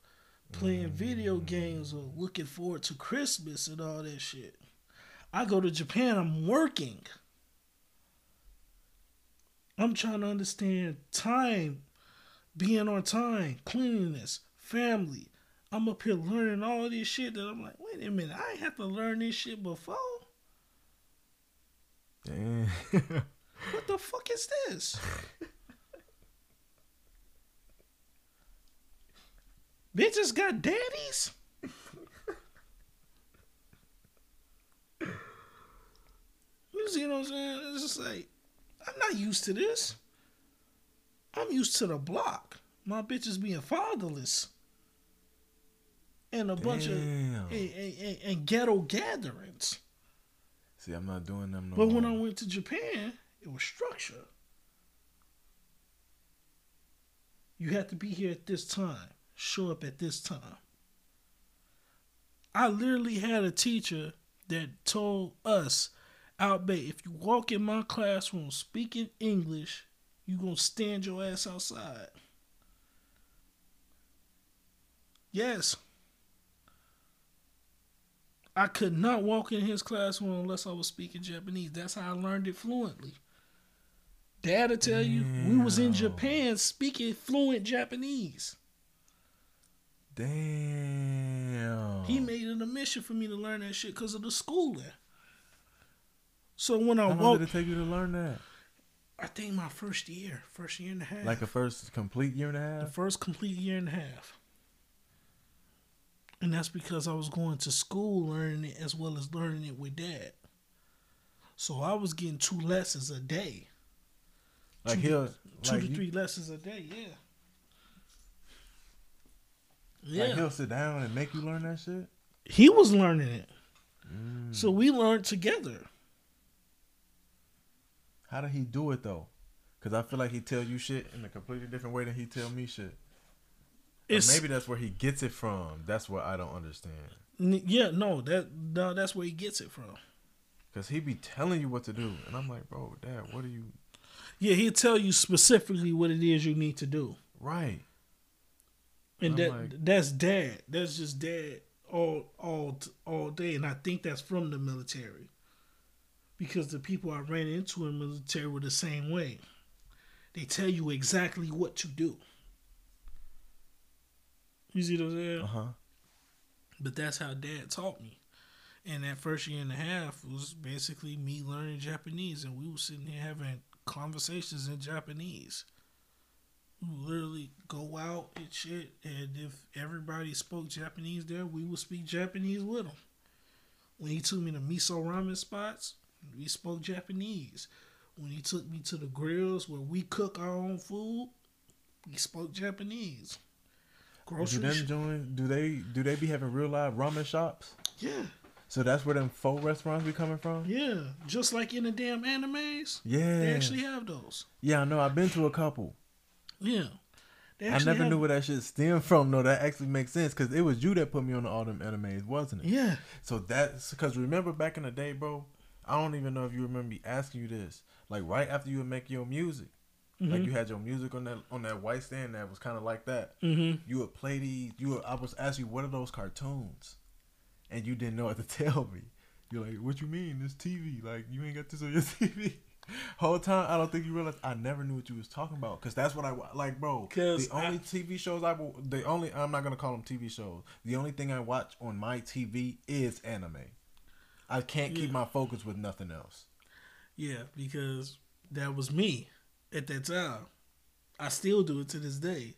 playing video Mm. games or looking forward to Christmas and all that shit. I go to Japan, I'm working. I'm trying to understand time, being on time, cleanliness, family. I'm up here learning all this shit that I'm like, wait a minute, I ain't have to learn this shit before. Damn. [laughs] What the fuck is this? Bitches got daddies? you see what I'm saying? It's just like, I'm not used to this. I'm used to the block. My bitches being fatherless. And a bunch of and, and- and- ghetto gatherings. See, I'm not doing them no But when I went to Japan, it was structure. You have to be here at this time. Show up at this time. I literally had a teacher that told us out bay, if you walk in my classroom speaking English, you gonna stand your ass outside. Yes. I could not walk in his classroom unless I was speaking Japanese. That's how I learned it fluently. Dad'll tell you, we was in Japan speaking fluent Japanese. Damn. He made it a mission for me to learn that shit because of the schooling. So when I How long walked, did it take you to learn that? I think my first year, first year and a half, Like a first complete year and a half. the first complete year and a half. And that's because I was going to school learning it as well as learning it with dad. So I was getting two lessons a day. Like two, he'll two like to you- three lessons a day, yeah. Yeah. Like he'll sit down and make you learn that shit. he was learning it. Mm. So we learned together. How did he do it though? Cause I feel like he tell you shit in a completely different way than he tell me shit. Or It's maybe that's where he gets it from. That's what I don't understand. N- Yeah, no, that no, that's where he gets it from. Cause he be telling you what to do, and I'm like, bro, dad, what are you? Yeah, he'll tell you specifically what it is you need to do, Right. and that like- that's dad. That's just dad all all all day, and I think that's from the military, because the people I ran into in the military were the same way. They tell you exactly what to do. You see what I'm saying? Uh huh. But that's how dad taught me. And that first year and a half was basically me learning Japanese, and we were sitting here having conversations in Japanese. We literally go out and shit, and if everybody spoke Japanese there, we would speak Japanese with them. When he took me to miso ramen spots, we spoke Japanese. When he took me to the grills where we cook our own food, we spoke Japanese. Do Grocery, them join? Do they do they be having real live ramen shops? yeah. So that's where them faux restaurants be coming from. Yeah, just like in the damn animes, Yeah. they actually have those. Yeah, I know. I've been to a couple. Yeah, I never have- knew where that shit stemmed from. No, that actually makes sense because it was you that put me on all them animes, wasn't it? Yeah, So that's because remember back in the day, bro. I don't even know if you remember me asking you this. Like right after you would make your music, like Mhm. you had your music on that on that white stand that was kind of like that. mm-hmm. You would play these. You would, I was asking you what are those cartoons, and you didn't know what to [laughs] tell me. You're like, what you mean? This TV? Like you ain't got this on your [laughs] TV. Whole time, I don't think you realized I never knew what you was talking about because that's what I like, bro. 'Cause The only I- TV shows I will, the only I'm not gonna call them TV shows. The only thing I watch on my TV is anime. I can't keep my focus with nothing else. yeah, because that was me at that time. I still do it to this day.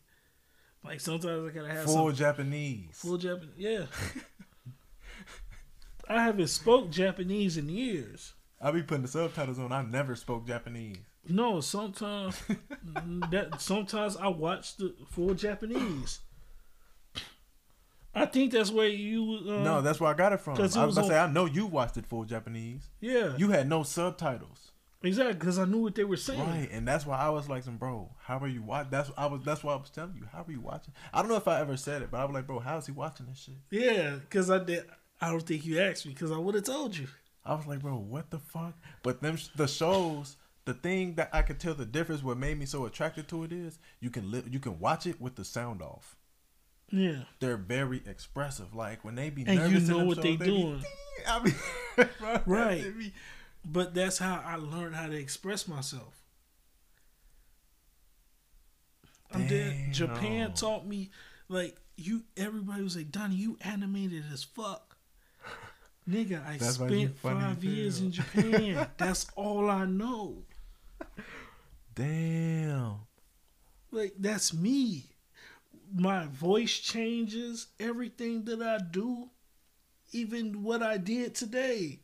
Like sometimes I gotta have Full Japanese. full Japanese. Yeah, [laughs] I haven't spoke Japanese in years. I be putting the subtitles on. I never spoke Japanese. No, sometimes [laughs] that sometimes I watch the full Japanese. I think that's where you. Uh, no, that's where I got it from. I was was about to say I know you watched it full Japanese. yeah, You had no subtitles. exactly because I knew what they were saying. Right, and that's why I was like, "Some bro, how are you watching?" That's I was. That's why I was telling you, how are you watching? I don't know if I ever said it, but I was like, "Bro, how is he watching this shit?" Yeah, because I did. I don't think you asked me because I would have told you. I was like, "Bro, what the fuck?" But them the shows, the thing that I could tell the difference, what made me so attracted to it is you can li- you can watch it with the sound off. Yeah, They're very expressive. Like when they be And you nervous in know what shows, they be, doing. [laughs] I mean, [laughs] bro, Right. be- but that's how I learned how to express myself. I'm dead. Japan taught me like you. Everybody was like, "Donnie, you animated as fuck." Nigga, I That's spent five years in Japan. [laughs] That's all I know. Damn. Like that's me. My voice changes. Everything that I do, even what I did today,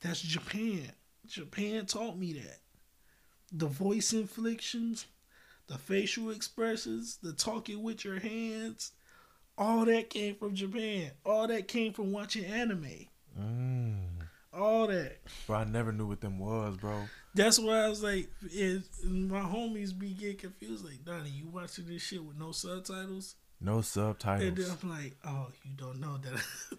that's Japan. Japan taught me that. The voice inflections, the facial expressions, the talking with your hands, all that came from Japan. All that came from watching anime. Mm. All that. Bro, I never knew what them was, bro. That's why I was like, it, my homies be getting confused. Like, Donnie, you watching this shit with no subtitles? No subtitles. And then I'm like, oh, you don't know that. [laughs]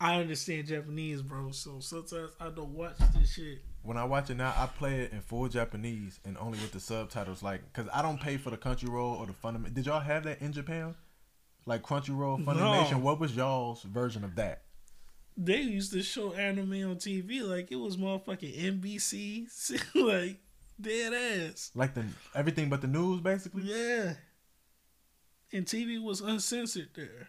I understand Japanese, bro. So sometimes I don't watch this shit. When I watch it now, I play it in full Japanese and only with the subtitles. Like, cause I don't pay for the Crunchyroll or the Funimation. Did y'all have that in Japan? Like Crunchyroll, Funimation. No. What was y'all's version of that? They used to show anime on TV like it was motherfucking NBC, [laughs] like dead ass. Like the everything but the news, basically. Yeah. And TV was uncensored there.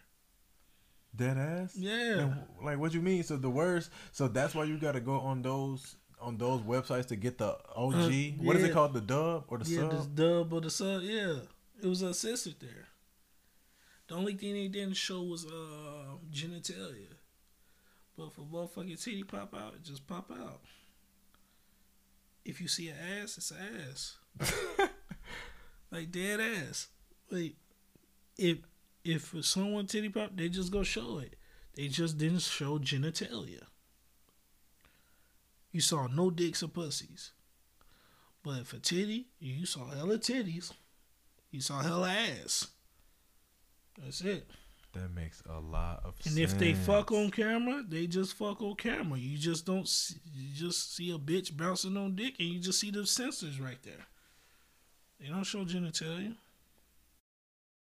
Dead ass. Yeah. And, like, what you mean? So the words. So that's why you got to go on those on those websites to get the OG. Uh, What is it called? The dub or the yeah, sub? the dub or the sub. Yeah, it was uncensored there. The only thing they didn't show was uh, genitalia. But for motherfucking titty pop out, it just pop out. If you see an ass, it's an ass. [laughs] like dead ass. Like if if someone titty pop, they just go show it. They just didn't show genitalia. You saw no dicks or pussies. But for titty, you saw hella titties. You saw hella ass. That's it. That makes a lot of And sense. And if they fuck on camera, they just fuck on camera. You just don't. See, you just see a bitch bouncing on dick, and you just see the censors right there. They don't show genitalia.